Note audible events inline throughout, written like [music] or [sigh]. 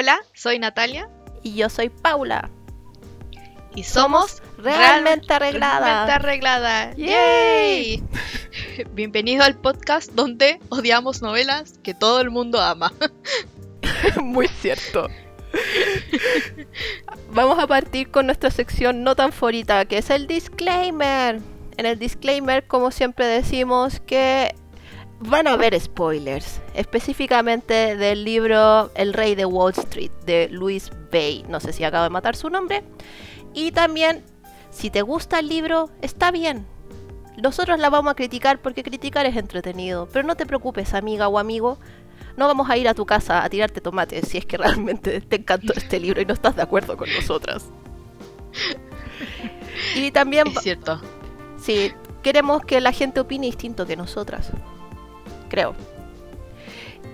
Hola, soy Natalia. Y yo soy Paula. Y somos, realmente arreglada. Realmente arreglada. ¡Yay! [laughs] Bienvenido al podcast donde odiamos novelas que todo el mundo ama. [laughs] Muy cierto. Vamos a partir con nuestra sección no tan favorita, que es el disclaimer. En el disclaimer, como siempre decimos, que van a haber spoilers, específicamente del libro El Rey de Wall Street de Louis Bay. No sé si acabo de matar su nombre. Y también, si te gusta el libro, está bien. Nosotros la vamos a criticar porque criticar es entretenido. Pero no te preocupes, amiga o amigo. No vamos a ir a tu casa a tirarte tomates si es que realmente te encantó este libro y no estás de acuerdo con nosotras. [laughs] Y también... Es cierto. Sí, queremos que la gente opine distinto que nosotras creo.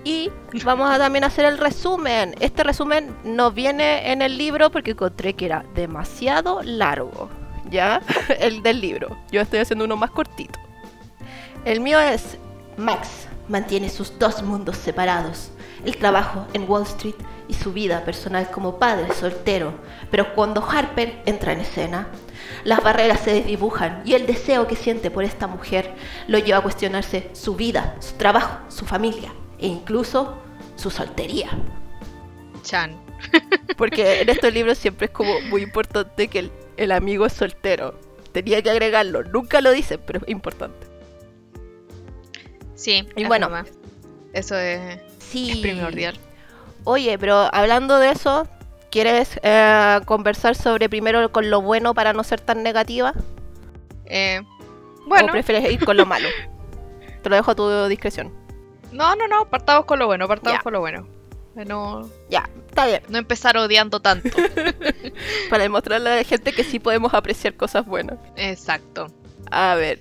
Y vamos a también hacer el resumen. Este resumen no viene en el libro porque encontré que era demasiado largo. ¿Ya? [laughs] El del libro. Yo estoy haciendo uno más cortito. El mío es Max mantiene sus dos mundos separados. El trabajo en Wall Street y su vida personal como padre soltero. Pero cuando Harper entra en escena, las barreras se desdibujan y el deseo que siente por esta mujer lo lleva a cuestionarse su vida, su trabajo, su familia e incluso su soltería. Chan. [laughs] Porque en estos libros siempre es como muy importante que el, amigo es soltero. Tenía que agregarlo, nunca lo dicen, pero es importante. Sí, y bueno, eso es, es primordial. Oye, pero hablando de eso, ¿Quieres eh, conversar sobre primero con lo bueno para no ser tan negativa? Eh, bueno. ¿O prefieres ir con lo [laughs] malo? Te lo dejo a tu discreción. No, no, no, partamos con lo bueno, partamos con lo bueno. No, ya, está bien. No empezar odiando tanto. [laughs] para demostrarle a la gente que sí podemos apreciar cosas buenas. Exacto. A ver,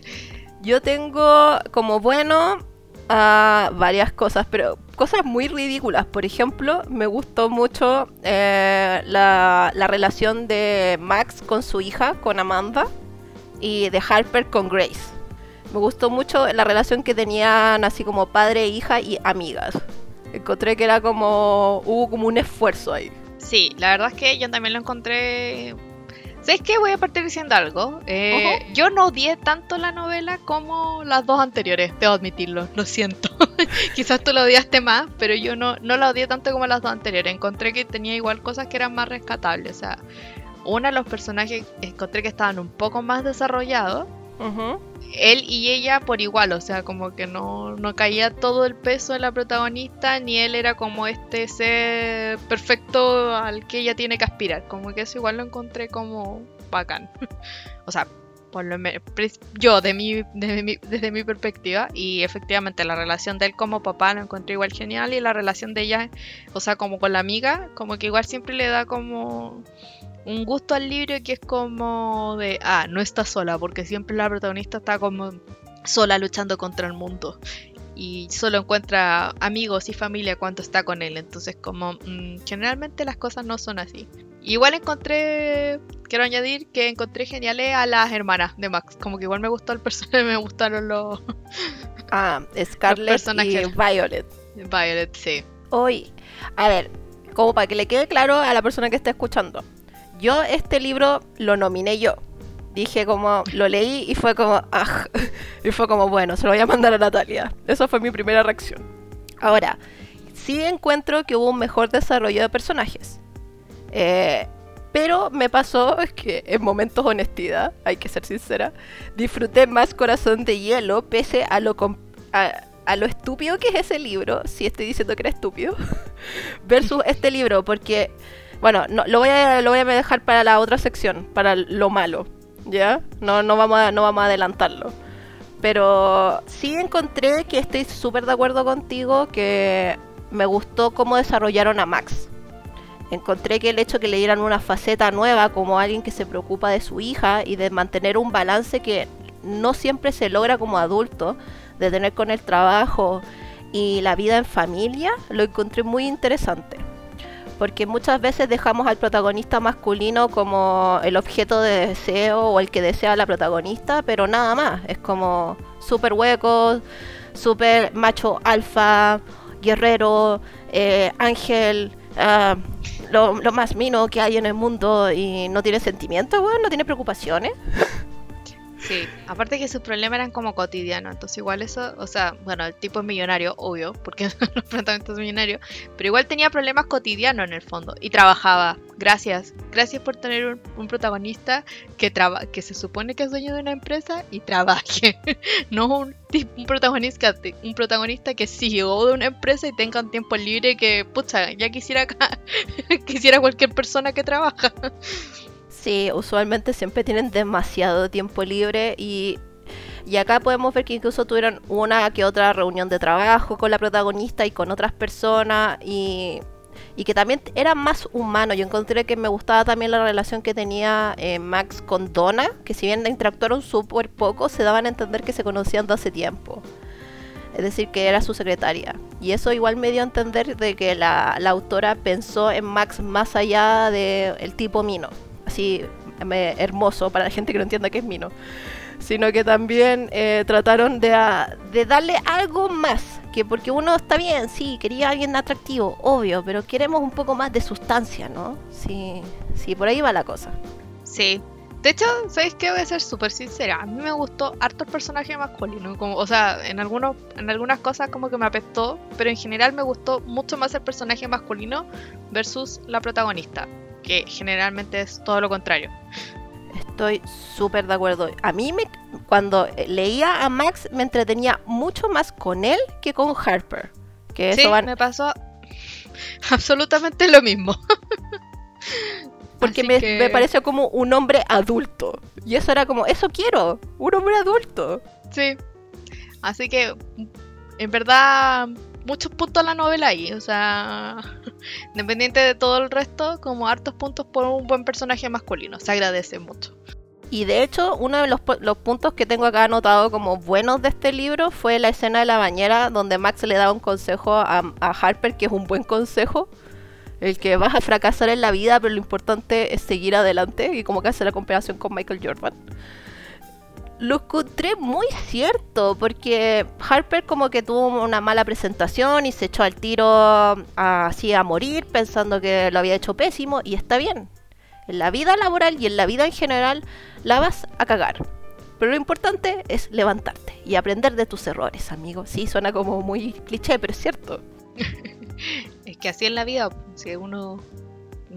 yo tengo como bueno a varias cosas, pero cosas muy ridículas. Por ejemplo, me gustó mucho eh, la, la, relación de Max con su hija, con Amanda, y de Harper con Grace. Me gustó mucho la relación que tenían así como padre, hija y amigas. Encontré que era como, hubo como un esfuerzo ahí. Sí, la verdad es que yo también lo encontré ¿Sabes qué? Voy a partir diciendo algo. Eh, yo no odié tanto la novela como las dos anteriores, debo admitirlo, lo siento. [laughs] Quizás tú la odiaste más, pero yo no, no la odié tanto como las dos anteriores. Encontré que tenía igual cosas que eran más rescatables. O sea, una de los personajes encontré que estaban un poco más desarrollados él y ella por igual, o sea, como que no, no caía todo el peso de la protagonista, ni él era como este ser perfecto al que ella tiene que aspirar. Como que eso igual lo encontré como bacán. [laughs] o sea, por lo yo de mi, desde mi perspectiva y efectivamente la relación de él como papá lo encontré igual genial y la relación de ella, o sea, como con la amiga, como que igual siempre le da como un gusto al libro que es como de, ah, no está sola, porque siempre la protagonista está como sola luchando contra el mundo y solo encuentra amigos y familia cuando está con él. Entonces, como mm, generalmente las cosas no son así. Igual encontré, quiero añadir que encontré geniales a las hermanas de Max. Como que igual me gustó el personaje, [laughs] me gustaron los. Ah, Scarlett y Violet. Violet, sí. Hoy, a ver, como para que le quede claro a la persona que está escuchando yo este libro lo nominé yo. Dije como, lo leí y fue como, ah, [laughs] y fue como, bueno, se lo voy a mandar a Natalia. Esa fue mi primera reacción. Ahora, sí encuentro que hubo un mejor desarrollo de personajes. Eh, pero me pasó que en momentos honestidad, hay que ser sincera, disfruté más Corazón de Hielo pese a lo, a, a lo estúpido que es ese libro, si estoy diciendo que era estúpido, [laughs] versus este libro, porque bueno, no, lo, voy a, lo dejar para la otra sección, para lo malo, ¿ya? No, no, vamos, a, no vamos a adelantarlo. Pero sí encontré que estoy súper de acuerdo contigo, que me gustó cómo desarrollaron a Max. Encontré que el hecho que le dieran una faceta nueva como alguien que se preocupa de su hija y de mantener un balance que no siempre se logra como adulto, de tener con el trabajo y la vida en familia, lo encontré muy interesante porque muchas veces dejamos al protagonista masculino como el objeto de deseo o el que desea la protagonista, pero nada más, es como súper hueco, súper macho alfa, guerrero, eh, ángel, ah, lo, más mino que hay en el mundo y no tiene sentimientos, weón, no tiene preocupaciones. Sí, aparte que sus problemas eran como cotidianos, entonces igual eso, o sea, bueno, el tipo es millonario, obvio, porque [laughs] los son millonarios, pero igual tenía problemas cotidianos en el fondo y trabajaba. Gracias, gracias por tener un, un protagonista que traba que se supone que es dueño de una empresa y trabaje, [laughs] no un, un protagonista, un protagonista que CEO de una empresa y tenga un tiempo libre que, pucha, ya quisiera [laughs] quisiera cualquier persona que trabaja. Sí, usualmente siempre tienen demasiado tiempo libre y, y acá podemos ver que incluso tuvieron una que otra reunión de trabajo con la protagonista y con otras personas y, y que también eran más humanos. Yo encontré que me gustaba también la relación que tenía eh, Max con Donna, que si bien interactuaron súper poco, se daban a entender que se conocían de hace tiempo. Es decir, que era su secretaria. Y eso igual me dio a entender de que la, la autora pensó en Max más allá del el tipo Mino así hermoso para la gente que no entienda qué es Mino, sino que también eh, trataron de, a, de, darle algo más, que porque uno está bien, sí, quería a alguien atractivo, obvio, pero queremos un poco más de sustancia, ¿no? Sí, sí, por ahí va la cosa. Sí. De hecho, ¿sabéis qué? Voy a ser súper sincera. A mí me gustó harto el personaje masculino. Como, o sea, en, algunos, en algunas cosas como que me apestó, pero en general me gustó mucho más el personaje masculino versus la protagonista que generalmente es todo lo contrario. Estoy súper de acuerdo. A mí me, cuando leía a Max me entretenía mucho más con él que con Harper. Que sí, van... me pasó [laughs] absolutamente lo mismo. [laughs] Porque me, que... me, pareció como un hombre adulto. Y eso era como, eso quiero, un hombre adulto. Sí. Así que, en verdad, muchos puntos a la novela ahí. O sea, [laughs] independiente de todo el resto, como hartos puntos por un buen personaje masculino. Se agradece mucho. Y de hecho, uno de los, los, puntos que tengo acá anotado como buenos de este libro fue la escena de la bañera donde Max le da un consejo a, a Harper, que es un buen consejo. El que vas a fracasar en la vida, pero lo importante es seguir adelante. Y como que hace la comparación con Michael Jordan lo encontré muy cierto, porque Harper como que tuvo una mala presentación y se echó al tiro así a morir pensando que lo había hecho pésimo y está bien. En la vida laboral y en la vida en general la vas a cagar. Pero lo importante es levantarte y aprender de tus errores, amigo. Sí, suena como muy cliché, pero es cierto. [laughs] es que así en la vida, si uno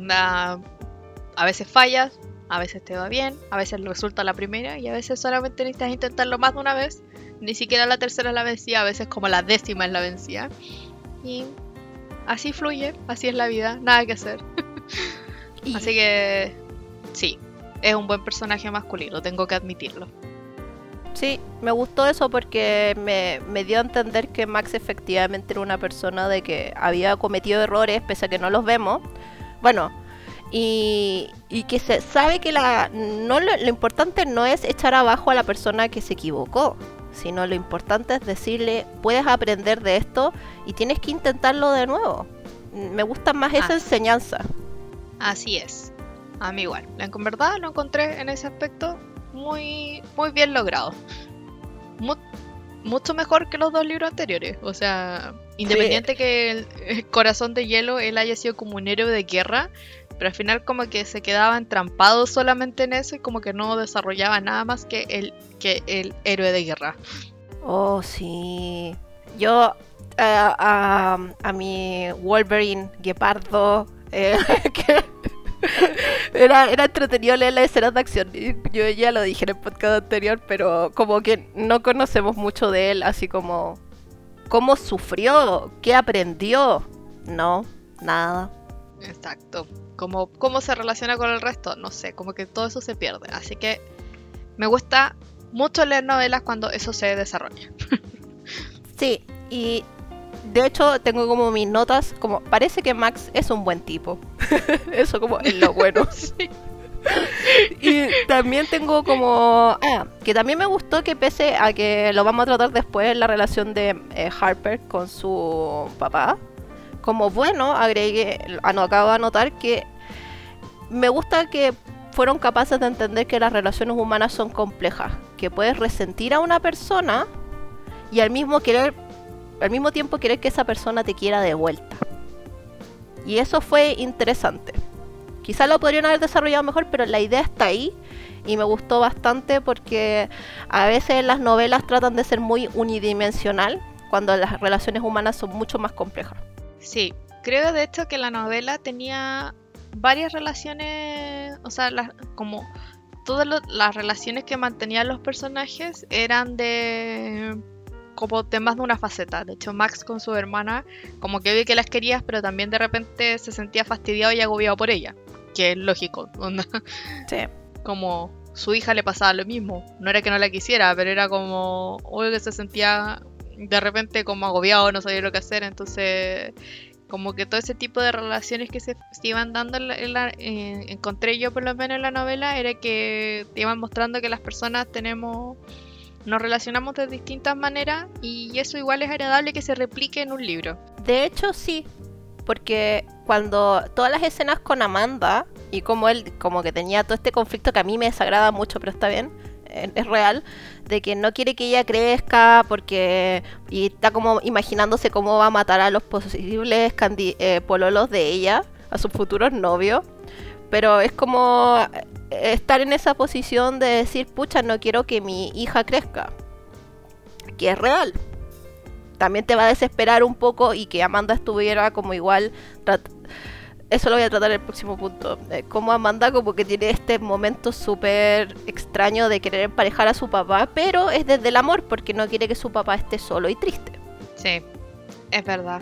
a veces fallas, a veces te va bien, a veces resulta la primera y a veces solamente necesitas intentarlo más de una vez. Ni siquiera la tercera es la vencida, a veces como la décima es la vencida. Y así fluye, así es la vida, nada que hacer. y... Así que sí, es un buen personaje masculino, tengo que admitirlo. Sí, me gustó eso porque me, me, dio a entender que Max efectivamente era una persona de que había cometido errores pese a que no los vemos. Bueno, y, y que se sabe que la, no lo, lo, importante no es echar abajo a la persona que se equivocó, sino lo importante es decirle, puedes aprender de esto y tienes que intentarlo de nuevo. Me gusta más esa ah. enseñanza. Así es, a mí igual. En verdad lo encontré en ese aspecto muy, muy bien logrado. Mucho mejor que los dos libros anteriores. O sea, independiente sí. que el, el, Corazón de Hielo él haya sido como un héroe de guerra, pero al final como que se quedaba entrampado solamente en eso y como que no desarrollaba nada más que el, que el héroe de guerra. Oh, sí. Yo uh, a, a, mi Wolverine Guepardo, eh, [laughs] que era, era entretenido leer las escenas de acción. Yo ya lo dije en el podcast anterior, pero como que no conocemos mucho de él, así como cómo sufrió, qué aprendió. No, nada. Exacto como cómo se relaciona con el resto, no sé, como que todo eso se pierde. Así que me gusta mucho leer novelas cuando eso se desarrolla. [laughs] sí, y de hecho tengo como mis notas, como parece que Max es un buen tipo. [laughs] eso como es lo bueno. [laughs] sí. y también tengo como... Ah, que también me gustó que pese a que lo vamos a tratar después la relación de eh, Harper con su papá, como bueno, agregué, ah, acabo de anotar que me gusta que fueron capaces de entender que las relaciones humanas son complejas, que puedes resentir a una persona y al mismo querer al mismo tiempo querer que esa persona te quiera de vuelta. Y eso fue interesante. Quizás lo podrían haber desarrollado mejor, pero la idea está ahí y me gustó bastante porque a veces las novelas tratan de ser muy unidimensional cuando las relaciones humanas son mucho más complejas. Sí, creo de hecho que la novela tenía varias relaciones, o sea, las, como todas las relaciones que mantenían los personajes eran de como de más de una faceta. De hecho, Max con su hermana, como que vi que las querías, pero también de repente se sentía fastidiado y agobiado por ella que es lógico. [laughs] Sí. Como su hija le pasaba lo mismo. No era que no la quisiera, pero era como, obvio que se sentía de repente como agobiado, no sabía lo que hacer. Entonces, como que todo ese tipo de relaciones que se, iban dando, en la, encontré yo por lo menos en la novela, era que te iban mostrando que las personas tenemos nos relacionamos de distintas maneras y eso igual es agradable que se replique en un libro. De hecho, sí, porque cuando todas las escenas con Amanda y como él como que tenía todo este conflicto que a mí me desagrada mucho, pero está bien, eh, es real, de que no quiere que ella crezca porque y está como imaginándose cómo va a matar a los posibles eh, pololos de ella, a sus futuros novios. Pero es como eh, estar en esa posición de decir, pucha, no quiero que mi hija crezca. Que es real también te va a desesperar un poco y que Amanda estuviera como igual eso lo voy a tratar en el próximo punto. Eh, como Amanda como que tiene este momento súper extraño de querer emparejar a su papá, pero es desde el amor porque no quiere que su papá esté solo y triste. Sí, es verdad.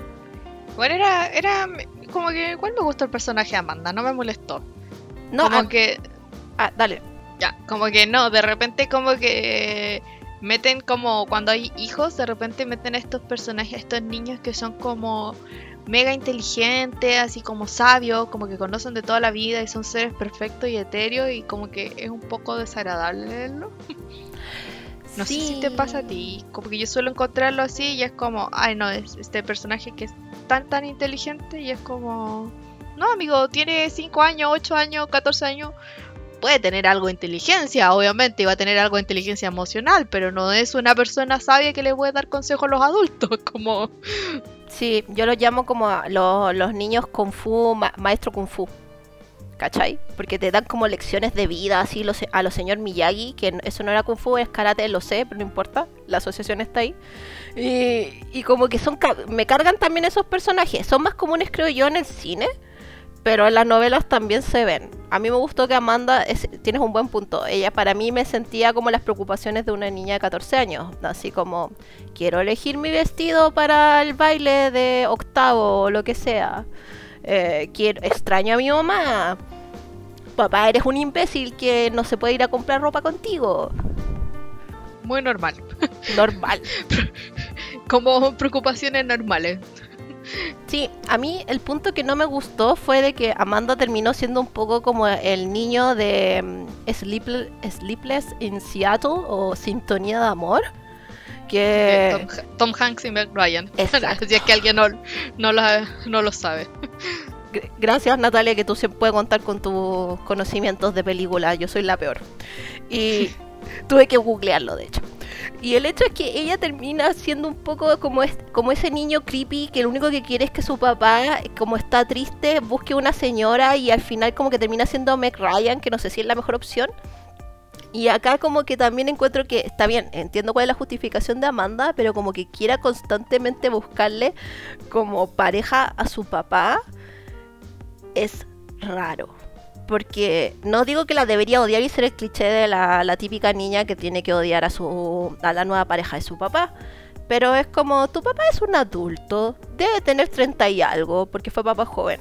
Bueno, era, era como que igual me gustó el personaje de Amanda, no me molestó. No, como que... Ah, dale. Ya, como que no, de repente como que meten como cuando hay hijos, de repente meten a estos personajes, estos niños que son como mega inteligentes, así como sabios, como que conocen de toda la vida y son seres perfectos y etéreos y como que es un poco desagradable leerlo. no sé si te pasa a ti, como que yo suelo encontrarlo así y es como, ay no, es este personaje que es tan tan inteligente y es como, no amigo, tiene 5 años, 8 años, 14 años, puede tener algo de inteligencia, obviamente, y va a tener algo de inteligencia emocional, pero no es una persona sabia que le puede dar consejos a los adultos, [laughs] como... Sí, yo lo llamo como los, niños kung fu, maestro kung fu. ¿Cachai? Porque te dan como lecciones de vida, así los, a los señor Miyagi, que eso no era kung fu, es karate, lo sé, pero no importa, la asociación está ahí. Y, y como que son, me cargan también esos personajes, son más comunes creo yo en el cine, pero en las novelas también se ven. A mí me gustó que Amanda, tienes un buen punto, ella para mí me sentía como las preocupaciones de una niña de 14 años, así como quiero elegir mi vestido para el baile de octavo o lo que sea, eh, quiero, extraño a mi mamá, papá eres un imbécil que no se puede ir a comprar ropa contigo. Muy normal. Normal. [laughs] como preocupaciones normales. Sí, a mí el punto que no me gustó fue de que Amanda terminó siendo un poco como el niño de mm, Sleepless in Seattle o Sintonía de Amor. Que... Tom, Hanks y Meg Ryan. [laughs] si es que alguien no, no, lo, sabe. Gracias Natalia que tú siempre puedes contar con tus conocimientos de película. Yo soy la peor. Y [laughs] tuve que googlearlo de hecho. Y el hecho es que ella termina siendo un poco como, como ese niño creepy que lo único que quiere es que su papá, como está triste, busque una señora y al final como que termina siendo Meg Ryan, que no sé si es la mejor opción. Y acá como que también encuentro que está bien, entiendo cuál es la justificación de Amanda, pero como que quiera constantemente buscarle como pareja a su papá es raro. Porque no digo que la debería odiar y ser el cliché de la, típica niña que tiene que odiar a, su, a la nueva pareja de su papá. Pero es como, tu papá es un adulto, debe tener 30 y algo, porque fue papá joven.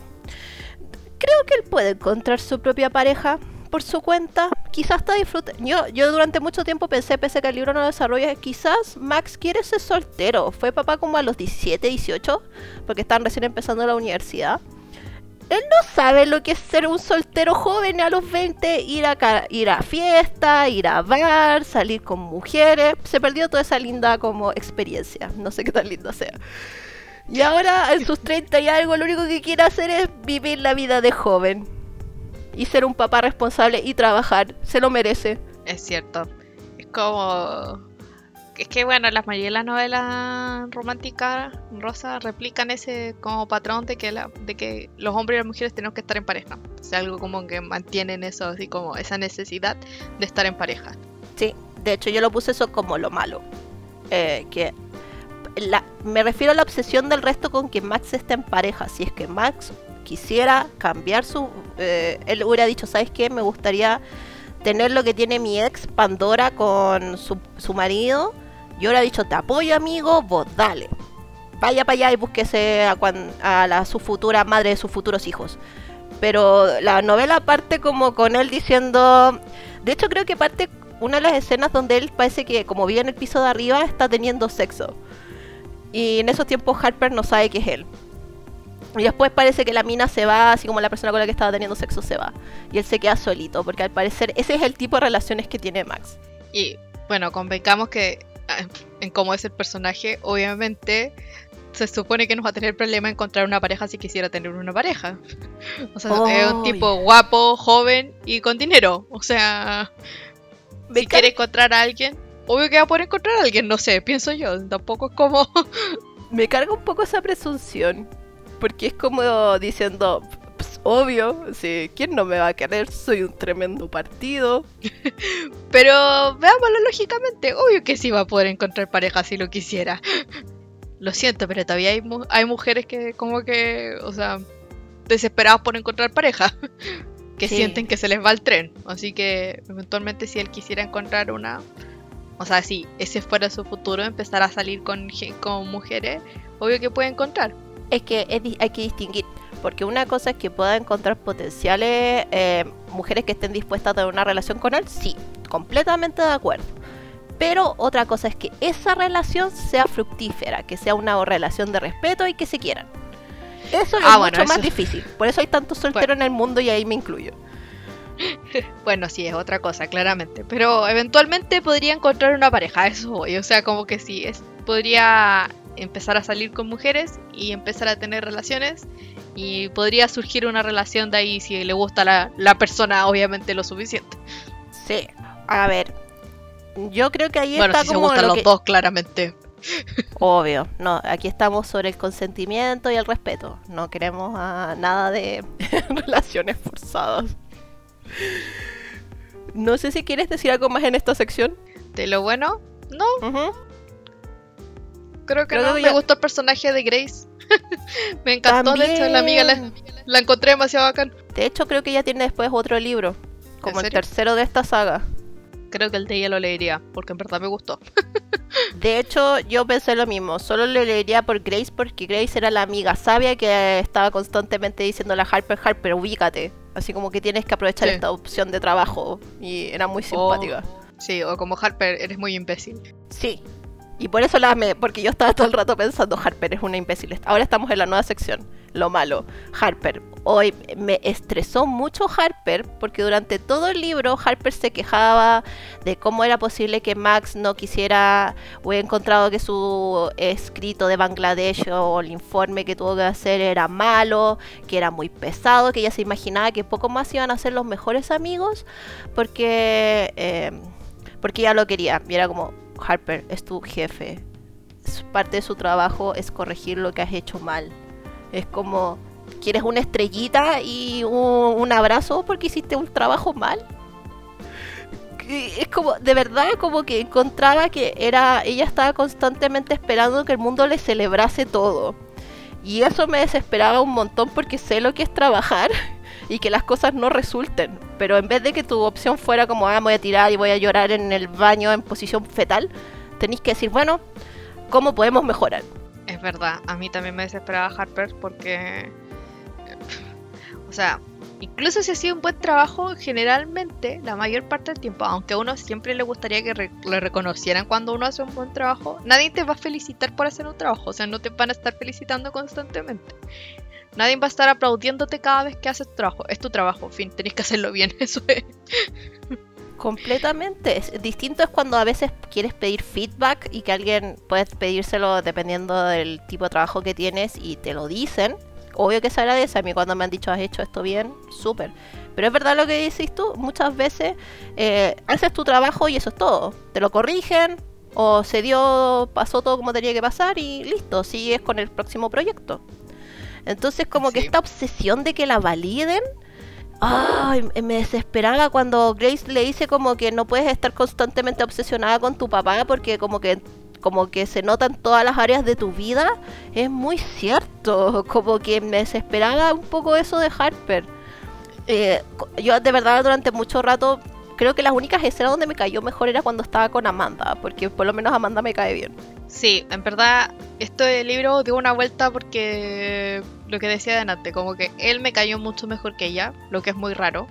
Creo que él puede encontrar su propia pareja por su cuenta. Quizás está disfrutando. Yo, yo durante mucho tiempo pensé, pese a que el libro no lo desarrolla, quizás Max quiere ser soltero. Fue papá como a los 17, 18, porque estaban recién empezando la universidad él no sabe lo que es ser un soltero joven a los 20, ir a, ir a fiesta, ir a bar, salir con mujeres. Se perdió toda esa linda como experiencia. No sé qué tan linda sea. Y ahora, en sus 30 y algo, lo único que quiere hacer es vivir la vida de joven. Y ser un papá responsable y trabajar. Se lo merece. Es cierto. Es como es que bueno, las mayoría las novelas románticas rosa replican ese como patrón de que de que los hombres y las mujeres tenemos que estar en pareja. O sea, algo como que mantienen eso, así como esa necesidad de estar en pareja. Sí, de hecho yo lo puse eso como lo malo. Eh, que la, me refiero a la obsesión del resto con que Max esté en pareja. Si es que Max quisiera cambiar su... Eh, él hubiera dicho, ¿sabes qué? Me gustaría tener lo que tiene mi ex Pandora con su, su marido. Yo hubiera dicho, te apoyo amigo, vos dale. Vaya para allá y búsquese a, a la, su futura madre de sus futuros hijos. Pero la novela parte como con él diciendo... De hecho creo que parte una de las escenas donde él parece que como vive en el piso de arriba está teniendo sexo. Y en esos tiempos Harper no sabe que es él. Y después parece que la mina se va, así como la persona con la que estaba teniendo sexo se va. Y él se queda solito, porque al parecer ese es el tipo de relaciones que tiene Max. Y bueno, convencamos que en cómo es el personaje, obviamente se supone que no va a tener problema encontrar una pareja si quisiera tener una pareja. O sea, es un tipo guapo, joven y con dinero. O sea, si quiere encontrar a alguien, obvio que va a poder encontrar a alguien, no sé, pienso yo. Tampoco es como. [laughs] Me carga un poco esa presunción. Porque es como diciendo, obvio, si ¿quién no me va a querer? Soy un tremendo partido. [laughs] Pero veámoslo lógicamente, obvio que sí va a poder encontrar pareja si lo quisiera. [laughs] Lo siento, pero todavía hay, hay mujeres que como que, o sea, desesperadas por encontrar pareja. [laughs] que sienten que se les va el tren. Así que eventualmente si él quisiera encontrar una... O sea, si ese fuera su futuro, empezar a salir con, con mujeres, obvio que puede encontrar es que hay que distinguir, porque una cosa es que pueda encontrar potenciales eh, mujeres que estén dispuestas a tener una relación con él, sí, completamente de acuerdo. Pero otra cosa es que esa relación sea fructífera, que sea una relación de respeto y que se quieran. Eso es ah, mucho más difícil. Por eso hay tantos solteros en el mundo y ahí me incluyo. [laughs] Bueno, sí, es otra cosa, claramente. Pero eventualmente podría encontrar una pareja, eso voy. O sea, como que sí, es, podría empezar a salir con mujeres y empezar a tener relaciones y podría surgir una relación de ahí si le gusta la, la persona obviamente lo suficiente. Sí, a ver, yo creo que ahí bueno, está si se gustan los dos claramente. Obvio, no, aquí estamos sobre el consentimiento y el respeto. No queremos nada de [laughs] relaciones forzadas. No sé si quieres decir algo más en esta sección. De lo bueno, no. Creo que no. Me gustó el personaje de Grace. [laughs] me encantó, de hecho, la amiga la, encontré demasiado bacán. De hecho, creo que ella tiene después otro libro, como el tercero de esta saga. Creo que el de ella lo leería, porque en verdad me gustó. [laughs] de hecho, yo pensé lo mismo. Solo lo leería por Grace, porque Grace era la amiga sabia que estaba constantemente diciéndole a Harper, Harper, ubícate. Así como que tienes que aprovechar esta opción de trabajo. Y era muy simpática. sí, o como Harper, eres muy imbécil. Sí, y por eso la amé, porque yo estaba todo el rato pensando, Harper es una imbécil. Ahora estamos en la nueva sección, lo malo. Harper. Hoy me estresó mucho Harper, porque durante todo el libro Harper se quejaba de cómo era posible que Max no quisiera, o he encontrado que su escrito de Bangladesh o el informe que tuvo que hacer era malo, que era muy pesado, que ella se imaginaba que poco más iban a ser los mejores amigos, porque... Eh, porque ella lo quería. Y era como, Harper es tu jefe. Parte de su trabajo es corregir lo que has hecho mal. Es como, ¿quieres una estrellita y un, abrazo porque hiciste un trabajo mal? es como, de verdad, como que encontraba que era, ella estaba constantemente esperando que el mundo le celebrase todo. Y eso me desesperaba un montón porque sé lo que es trabajar [laughs] y que las cosas no resulten. Pero en vez de que tu opción fuera como, ah, voy a tirar y voy a llorar en el baño en posición fetal, tenéis que decir, bueno, ¿cómo podemos mejorar? Es verdad, a mí también me desesperaba Harper porque... O sea, incluso si ha sido un buen trabajo, generalmente, la mayor parte del tiempo, aunque a uno siempre le gustaría que le reconocieran cuando uno hace un buen trabajo, nadie te va a felicitar por hacer un trabajo, o sea, no te van a estar felicitando constantemente. Nadie va a estar aplaudiéndote cada vez que haces trabajo. Es tu trabajo, fin, tenés que hacerlo bien, [laughs] eso es. Completamente. distinto es cuando a veces quieres pedir feedback y que alguien puedes pedírselo dependiendo del tipo de trabajo que tienes y te lo dicen. Obvio que se agradece. A mí cuando me han dicho has hecho esto bien, súper. Pero es verdad lo que dices tú. Muchas veces eh, haces tu trabajo y eso es todo. Te lo corrigen, O se dio, pasó todo como tenía que pasar y listo, sigues con el próximo proyecto. Entonces como que esta obsesión de que la validen, ay, me desesperaba cuando Grace le dice como que no puedes estar constantemente obsesionada con tu papá porque como que como que se nota en todas las áreas de tu vida, es muy cierto, [laughs] como que me desesperaba un poco eso de Harper. Eh, yo de verdad durante mucho rato creo que las únicas escenas donde me cayó mejor era cuando estaba con Amanda, porque por lo menos Amanda me cae bien. Sí, en verdad, este libro dio una vuelta porque lo que decía delante, como que él me cayó mucho mejor que ella, lo que es muy raro,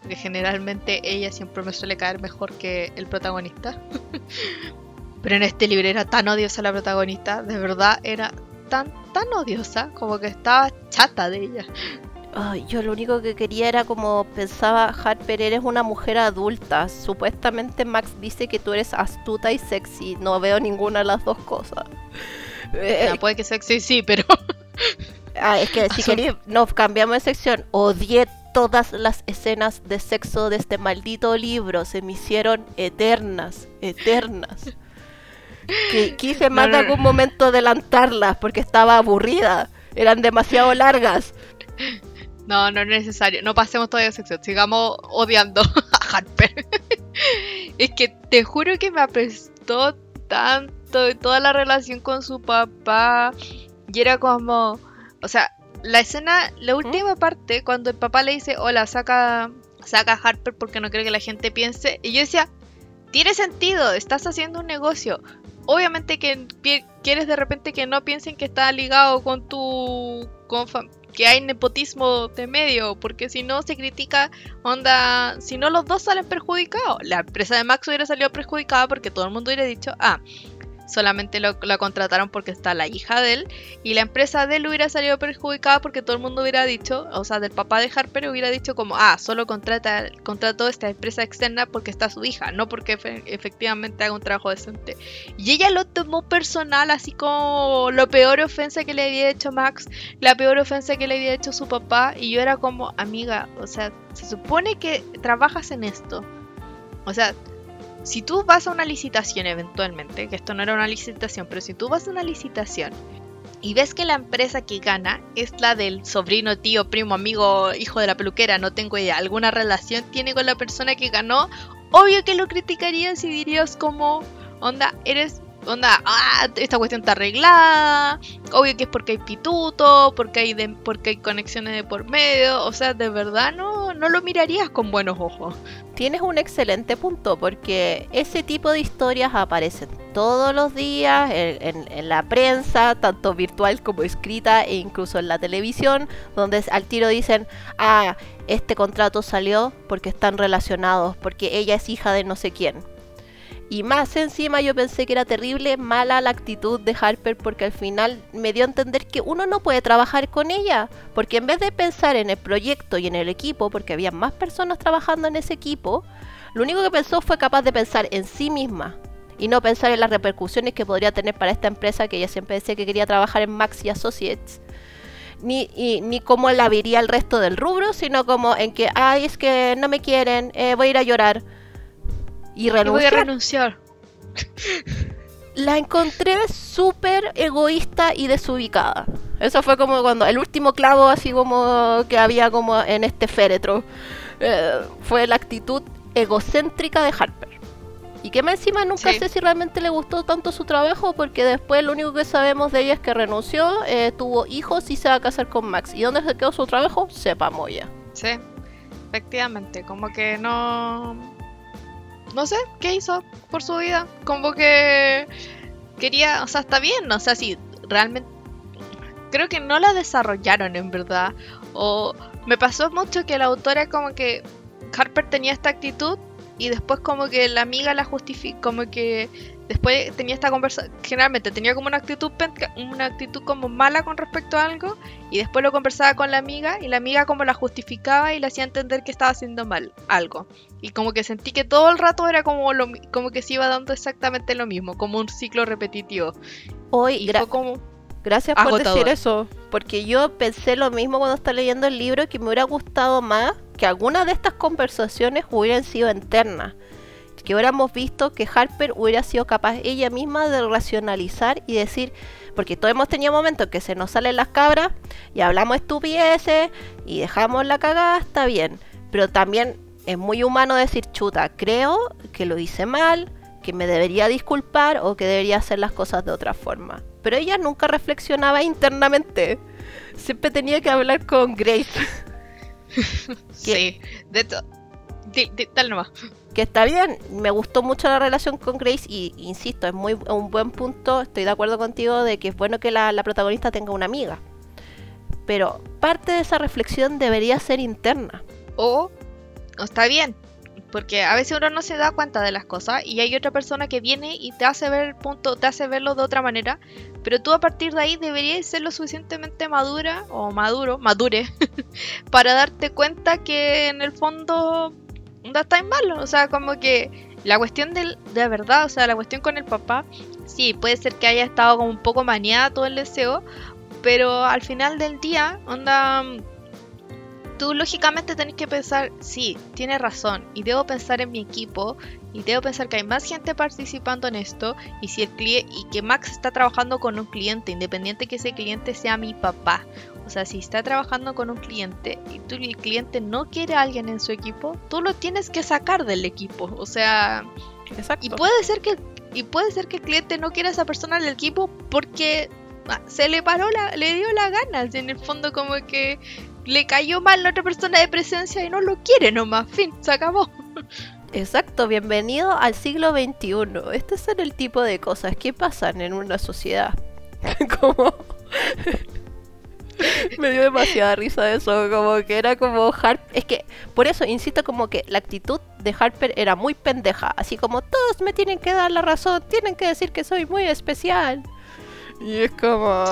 porque generalmente ella siempre me suele caer mejor que el protagonista. [laughs] Pero en este libro era tan odiosa la protagonista, de verdad era tan, tan odiosa, como que estaba chata de ella. Ay, yo lo único que quería era como pensaba Harper, eres una mujer adulta. Supuestamente Max dice que tú eres astuta y sexy. No veo ninguna de las dos cosas. Eh, Ya, puede que sexy sí, pero [laughs] ah, es que si queréis, nos cambiamos de sección. Odié todas las escenas de sexo de este maldito libro. Se me hicieron eternas, eternas. Que [laughs] quise más de algún momento adelantarlas porque estaba aburrida. Eran demasiado largas. No, no es necesario. No pasemos todavía a sección, sigamos odiando [laughs] a Harper. es que te juro que me apestó tanto toda la relación con su papá. Y era como, o sea, la escena, la última parte, cuando el papá le dice, hola, saca, saca a Harper porque no quiero que la gente piense. Y yo decía, tiene sentido, estás haciendo un negocio. Obviamente que quieres de repente que no piensen que está ligado con tu... Con que hay nepotismo de medio, porque si no se critica, onda, si no los dos salen perjudicados. La empresa de Max hubiera salido perjudicada porque todo el mundo hubiera dicho, ah, solamente lo, la contrataron porque está la hija de él, y la empresa de él hubiera salido perjudicada porque todo el mundo hubiera dicho, o sea, del papá de Harper hubiera dicho como, ah, solo contrata, contrató esta empresa externa porque está su hija, no porque efe- efectivamente haga un trabajo decente. Y ella lo tomó personal, así como lo peor ofensa que le había hecho Max, la peor ofensa que le había hecho su papá, y yo era como, amiga, o sea, se supone que trabajas en esto. O sea, si tú vas a una licitación eventualmente, que esto no era una licitación, pero si tú vas a una licitación y ves que la empresa que gana es la del sobrino, tío, primo, amigo, hijo de la peluquera, no tengo idea, alguna relación tiene con la persona que ganó, obvio que lo criticarías y dirías como, onda, eres, onda, ah, esta cuestión está arreglada, obvio que es porque hay pituto, porque hay, de- porque hay conexiones de por medio, o sea, de verdad no, no lo mirarías con buenos ojos. Tienes un excelente punto porque ese tipo de historias aparecen todos los días en, la prensa, tanto virtual como escrita e incluso en la televisión, donde al tiro dicen, ah, este contrato salió porque están relacionados, porque ella es hija de no sé quién. Y más encima yo pensé que era terrible, mala la actitud de Harper porque al final me dio a entender que uno no puede trabajar con ella. Porque en vez de pensar en el proyecto y en el equipo, porque había más personas trabajando en ese equipo, lo único que pensó fue capaz de pensar en sí misma. Y no pensar en las repercusiones que podría tener para esta empresa que ella siempre decía que quería trabajar en Max y Associates. Ni, y- ni cómo la vería el resto del rubro, sino como en que, ay, es que no me quieren, eh, voy a ir a llorar. Y Y voy a renunciar renunciar. [laughs] la encontré súper egoísta y desubicada. Eso fue como cuando el último clavo así como que había como en este féretro. eh, fue la actitud egocéntrica de Harper. Y que más encima nunca Sí. sé si realmente le gustó tanto su trabajo porque después lo único que sabemos de ella es que renunció, eh, tuvo hijos y se va a casar con Max. ¿Y dónde se quedó su trabajo? Sepa moya. Sí, efectivamente, como que no... No sé, ¿qué hizo por su vida? Como que quería, o sea, está bien, o sea, sí, realmente... Creo que no la desarrollaron en verdad. O me pasó mucho que la autora como que Harper tenía esta actitud y después como que la amiga la justificó, como que después tenía esta conversación, generalmente tenía como una actitud, una actitud como mala con respecto a algo y después lo conversaba con la amiga y la amiga como la justificaba y le hacía entender que estaba haciendo mal algo. Y como que sentí que todo el rato era como lo, como que se iba dando exactamente lo mismo, como un ciclo repetitivo. Hoy, Y fue como Gracias por decir eso, porque yo pensé lo mismo cuando estaba leyendo el libro, que me hubiera gustado más que algunas de estas conversaciones hubieran sido internas. Que hubiéramos visto que Harper hubiera sido capaz ella misma de racionalizar y decir, porque todos hemos tenido momentos que se nos salen las cabras y hablamos estupideces y dejamos la cagada, está bien, pero también es muy humano decir, chuta, creo que lo hice mal, que me debería disculpar o que debería hacer las cosas de otra forma. Pero ella nunca reflexionaba internamente. Siempre tenía que hablar con Grace. [laughs] sí, de todo. Tal nomás. Que está bien, me gustó mucho la relación con Grace y insisto, es muy un buen punto, estoy de acuerdo contigo de que es bueno que la, protagonista tenga una amiga. Pero parte de esa reflexión debería ser interna. O, está bien, porque a veces uno no se da cuenta de las cosas y hay otra persona que viene y te hace ver punto, te hace verlo de otra manera, pero tú a partir de ahí deberías ser lo suficientemente madura o maduro, madure [laughs] para darte cuenta que en el fondo no está en malo, o sea, como que la cuestión de, de verdad, o sea, la cuestión con el papá, sí, puede ser que haya estado como un poco maniado todo el deseo, pero al final del día, onda tú lógicamente tenés que pensar, sí, tiene razón, y debo pensar en mi equipo, y debo pensar que hay más gente participando en esto, y si el y que Max está trabajando con un cliente, independiente que ese cliente sea mi papá. O sea, si está trabajando con un cliente y tú el cliente no quiere a alguien en su equipo, tú lo tienes que sacar del equipo. O sea, Exacto. y puede ser que y puede ser que el cliente no quiera a esa persona del equipo porque ah, se le paró la, le dio la gana, en el fondo como que le cayó mal la otra persona de presencia y no lo quiere nomás. Fin, se acabó. Exacto, bienvenido al siglo XXI. Este es el tipo de cosas que pasan en una sociedad. [laughs] como... [laughs] Me dio demasiada risa eso, como que era como Harper. Es que, por eso, insisto, como que la actitud de Harper era muy pendeja. Así como, todos me tienen que dar la razón, tienen que decir que soy muy especial. Y es como...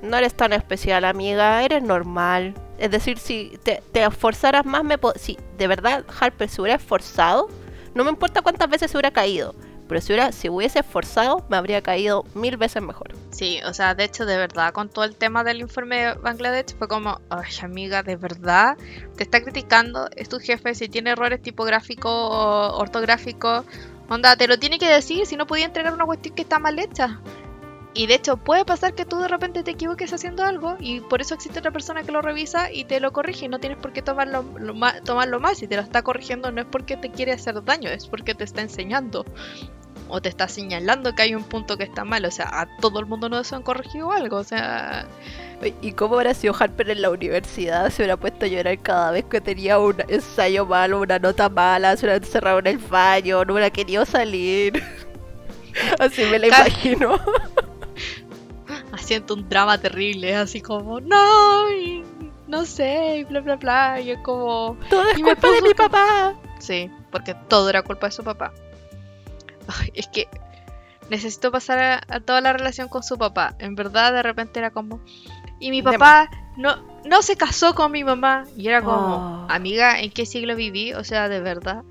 No eres tan especial, amiga, eres normal. Es decir, si te, te esforzaras más, me si de verdad Harper se hubiera esforzado, no me importa cuántas veces se hubiera caído, pero si, hubiera, si hubiese esforzado, me habría caído mil veces mejor. Sí, o sea, de hecho, de verdad, con todo el tema del informe de Bangladesh, fue como, ay, amiga, de verdad, te está criticando, es tu jefe, si tiene errores tipográficos o ortográficos, onda, te lo tiene que decir, si no podía entregar una cuestión que está mal hecha. Y de hecho, puede pasar que tú de repente te equivoques haciendo algo y por eso existe otra persona que lo revisa y te lo corrige. Y no tienes por qué tomarlo, tomarlo mal. Si te lo está corrigiendo, no es porque te quiere hacer daño, es porque te está enseñando o te está señalando que hay un punto que está mal. O sea, a todo el mundo no se han corregido algo. O sea. ¿Y cómo hubiera sido Harper en la universidad? Se hubiera puesto a llorar cada vez que tenía un ensayo malo, una nota mala, se hubiera encerrado en el fallo, no hubiera querido salir. [laughs] Así me la imagino [laughs] haciendo un drama terrible, así como, no, no sé, bla, bla, bla, y es como... Todo es culpa de mi papá. Sí, porque todo era culpa de su papá. es que necesito pasar a, toda la relación con su papá. En verdad, de repente era como... Y mi papá no, no se casó con mi mamá. Y era como, oh. amiga, ¿en qué siglo viví? O sea, de verdad.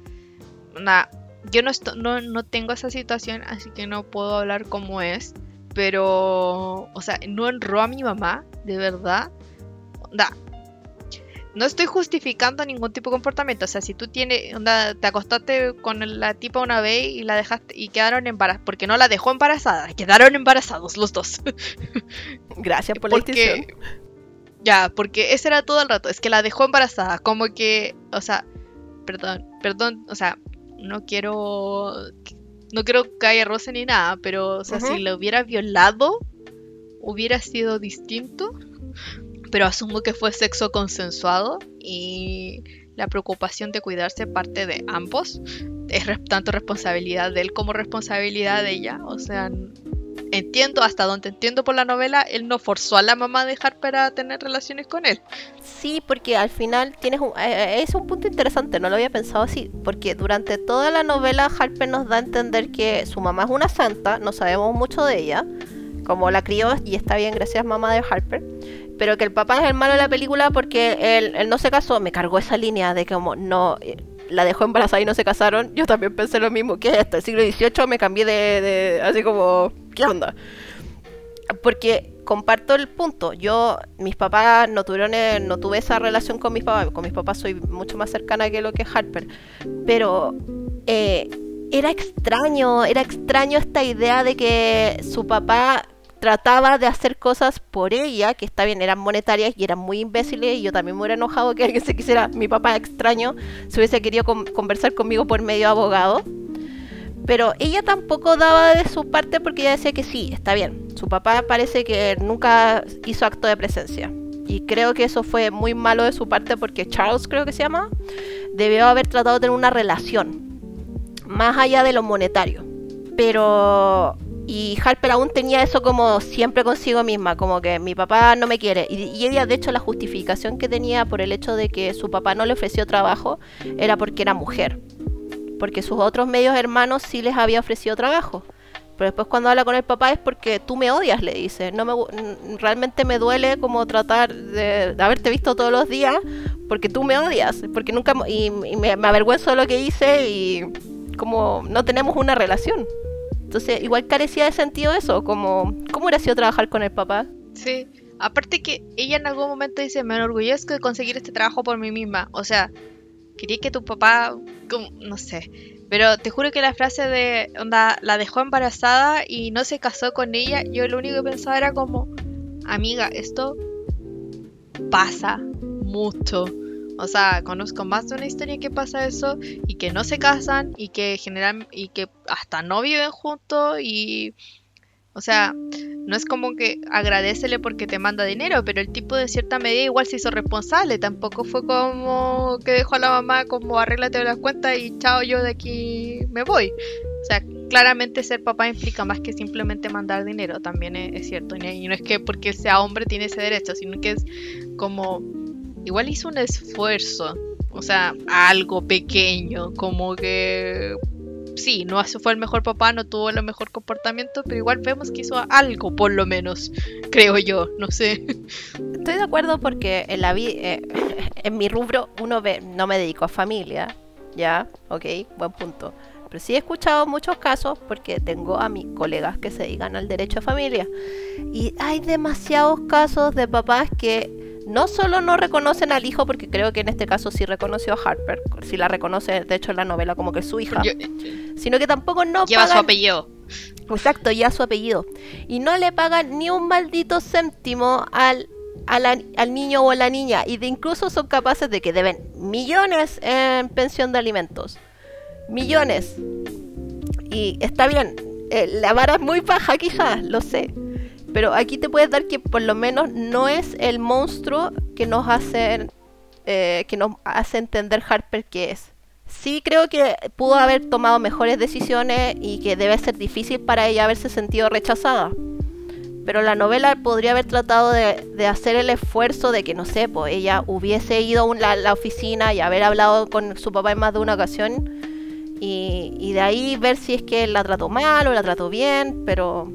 Nada, yo no, no, no tengo esa situación, así que no puedo hablar como es. Pero, o sea, no honró a mi mamá, de verdad. Da. No estoy justificando ningún tipo de comportamiento. O sea, si tú tienes, onda, te acostaste con la tipa una vez y la dejaste y quedaron embarazadas, porque no la dejó embarazada, quedaron embarazados los dos. [laughs] Gracias por la porque, Ya, porque ese era todo el rato. Es que la dejó embarazada. Como que, o sea, perdón, perdón, o sea, no quiero no creo que haya roce ni nada, pero, o sea, si lo hubiera violado, hubiera sido distinto. Pero asumo que fue sexo consensuado y la preocupación de cuidarse parte de ambos. Es tanto responsabilidad de él como responsabilidad de ella. O sea, entiendo, hasta donde entiendo por la novela, él no forzó a la mamá a dejar para tener relaciones con él. Sí, porque al final tienes un, eh, eh, es un punto interesante, no lo había pensado así, porque durante toda la novela Harper nos da a entender que su mamá es una santa, no sabemos mucho de ella, como la crió y está bien, gracias mamá de Harper, pero que el papá es el malo de la película porque él, él no se casó, me cargó esa línea de como no eh, la dejó embarazada y no se casaron, yo también pensé lo mismo, que hasta el siglo XVIII me cambié de, así como, ¿qué onda? Porque comparto el punto, yo, mis papás no tuvieron, eh, no tuve esa relación con mis papás, con mis papás soy mucho más cercana que lo que Harper, pero eh, era extraño, era extraño esta idea de que su papá trataba de hacer cosas por ella, que está bien, eran monetarias y eran muy imbéciles, y yo también me hubiera enojado que alguien se quisiera, mi papá extraño, se hubiese querido conversar conmigo por medio abogado. Pero ella tampoco daba de su parte porque ella decía que sí, está bien. Su papá parece que nunca hizo acto de presencia. Y creo que eso fue muy malo de su parte porque Charles, creo que se llama, debió haber tratado de tener una relación más allá de lo monetario. Pero y Harper aún tenía eso como siempre consigo misma, como que mi papá no me quiere. Y, ella, de hecho, la justificación que tenía por el hecho de que su papá no le ofreció trabajo era porque era mujer. Porque sus otros medios hermanos sí les había ofrecido trabajo. Pero después cuando habla con el papá es porque tú me odias, le dice. No me, realmente me duele como tratar de, haberte visto todos los días porque tú me odias. Porque nunca y, me, avergüenzo de lo que hice y como no tenemos una relación. Entonces, igual carecía de sentido eso, como, ¿cómo hubiera sido trabajar con el papá? Sí, aparte que ella en algún momento dice, me enorgullezco de conseguir este trabajo por mí misma. O sea, quería que tu papá, no sé, pero te juro que la frase de, onda, la dejó embarazada y no se casó con ella, yo lo único que pensaba era como, amiga, esto pasa mucho. O sea, conozco más de una historia que pasa eso y que no se casan y que general y que hasta no viven juntos y o sea, no es como que agradecele porque te manda dinero, pero el tipo de cierta medida igual se hizo responsable, tampoco fue como que dejó a la mamá como arréglate las cuentas y chao, yo de aquí me voy. O sea, claramente ser papá implica más que simplemente mandar dinero, también es, cierto. Y no es que porque sea hombre tiene ese derecho, sino que es como igual hizo un esfuerzo, o sea, algo pequeño, como que sí, no fue el mejor papá, no tuvo el mejor comportamiento, pero igual vemos que hizo algo, por lo menos, creo yo, no sé. Estoy de acuerdo porque en la vida, eh, [laughs] en mi rubro, uno ve, no me dedico a familia, ya, ok, buen punto. Pero sí he escuchado muchos casos porque tengo a mis colegas que se dedican al derecho a familia. Y hay demasiados casos de papás que no solo no reconocen al hijo, porque creo que en este caso sí reconoció a Harper, si la reconoce de hecho en la novela como que es su hija, sino que tampoco no lleva su apellido. Exacto, ya su apellido. Y no le pagan ni un maldito céntimo al, al niño o a la niña. Y de incluso son capaces de que deben millones en pensión de alimentos. Millones. Y está bien, eh, la vara es muy baja quizás, lo sé. Pero aquí te puedes dar que por lo menos no es el monstruo que nos hace, eh, que nos hace entender Harper que es. Sí creo que pudo haber tomado mejores decisiones y que debe ser difícil para ella haberse sentido rechazada. Pero la novela podría haber tratado de, hacer el esfuerzo de que, no sé, pues ella hubiese ido a la, oficina y haber hablado con su papá en más de una ocasión. Y, y de ahí ver si es que la trató mal o la trató bien, pero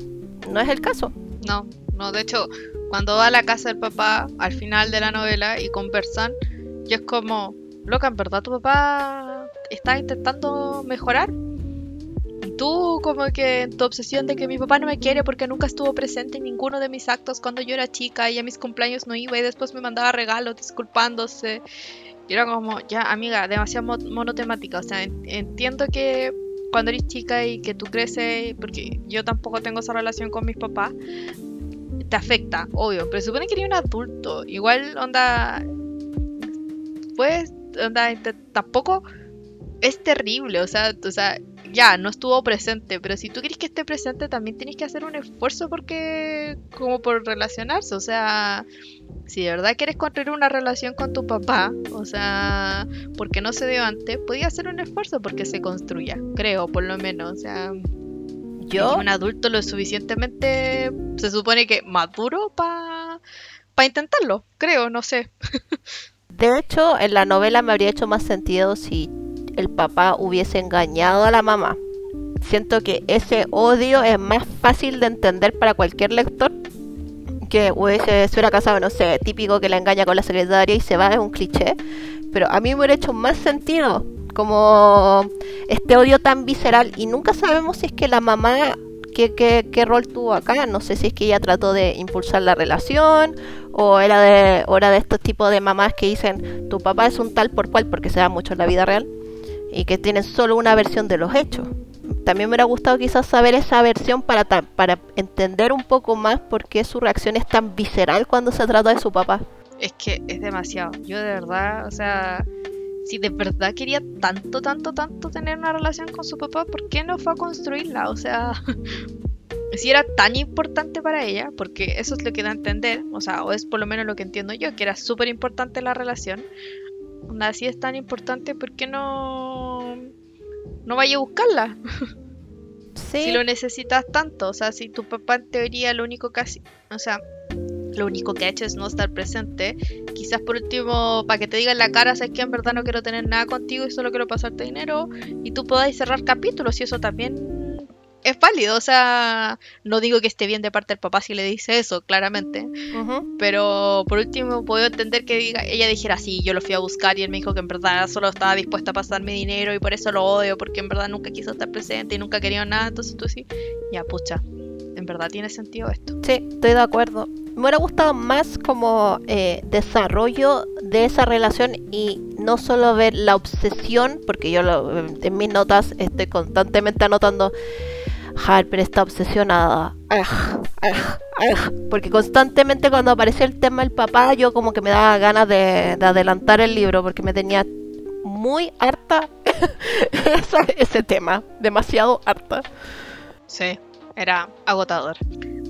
no es el caso. No, no, de hecho, cuando va a la casa del papá al final de la novela y conversan, yo es como, loca, en verdad tu papá está intentando mejorar. Tú como que en tu obsesión de que mi papá no me quiere porque nunca estuvo presente en ninguno de mis actos cuando yo era chica y a mis cumpleaños no iba y después me mandaba regalos disculpándose. Y era como, ya amiga, demasiado monotemática. O sea, entiendo que cuando eres chica y que tú creces, porque yo tampoco tengo esa relación con mis papás, te afecta, obvio, pero supone que eres un adulto. Igual, onda, pues, onda, tampoco es terrible, o sea, o sea, ya, no estuvo presente, pero si tú quieres que esté presente, también tienes que hacer un esfuerzo porque, como por relacionarse, o sea, si de verdad quieres construir una relación con tu papá, o sea, porque no se dio antes, podía hacer un esfuerzo porque se construya, creo, por lo menos, o sea, yo, un adulto lo suficientemente, se supone que maduro para pa intentarlo, creo, no sé. [laughs] De hecho, en la novela me habría hecho más sentido si el papá hubiese engañado a la mamá. Siento que ese odio es más fácil de entender para cualquier lector que hubiese, se hubiera casado, no sé, típico que la engaña con la secretaria y se va, es un cliché. Pero a mí me hubiera hecho más sentido como este odio tan visceral y nunca sabemos si es que la mamá ¿Qué, qué, qué, rol tuvo acá. No sé si es que ella trató de impulsar la relación o era de, o era de estos tipos de mamás que dicen tu papá es un tal por cual porque se da mucho en la vida real y que tienen solo una versión de los hechos. También me hubiera gustado quizás saber esa versión para, para entender un poco más por qué su reacción es tan visceral cuando se trata de su papá. Es que es demasiado. Yo de verdad, o sea, si de verdad quería tanto, tanto, tanto tener una relación con su papá, ¿por qué no fue a construirla? O sea, [laughs] si era tan importante para ella, porque eso es lo que da a entender, o sea, o es por lo menos lo que entiendo yo, que era súper importante la relación. Si es tan importante, ¿por qué no, no vaya a buscarla? Si lo necesitas tanto, o sea, si tu papá en teoría lo único que hace, o sea, lo único que ha hecho es no estar presente. Quizás por último, para que te diga en la cara, sabes que en verdad no quiero tener nada contigo y solo quiero pasarte dinero. Y tú podáis cerrar capítulos y eso también es válido. O sea, no digo que esté bien de parte del papá si le dice eso, claramente. Pero por último, puedo entender que ella dijera, sí, yo lo fui a buscar y él me dijo que en verdad solo estaba dispuesta a pasarme dinero y por eso lo odio, porque en verdad nunca quiso estar presente y nunca quería nada. Entonces tú sí, ya, pucha en verdad tiene sentido esto. Sí, estoy de acuerdo. Me hubiera gustado más como eh, desarrollo de esa relación y no solo ver la obsesión, porque yo en mis notas estoy constantemente anotando, Harper está obsesionada. Porque constantemente cuando aparecía el tema del papá, yo como que me daba ganas de, adelantar el libro, porque me tenía muy harta [laughs] ese tema, demasiado harta. Sí era agotador.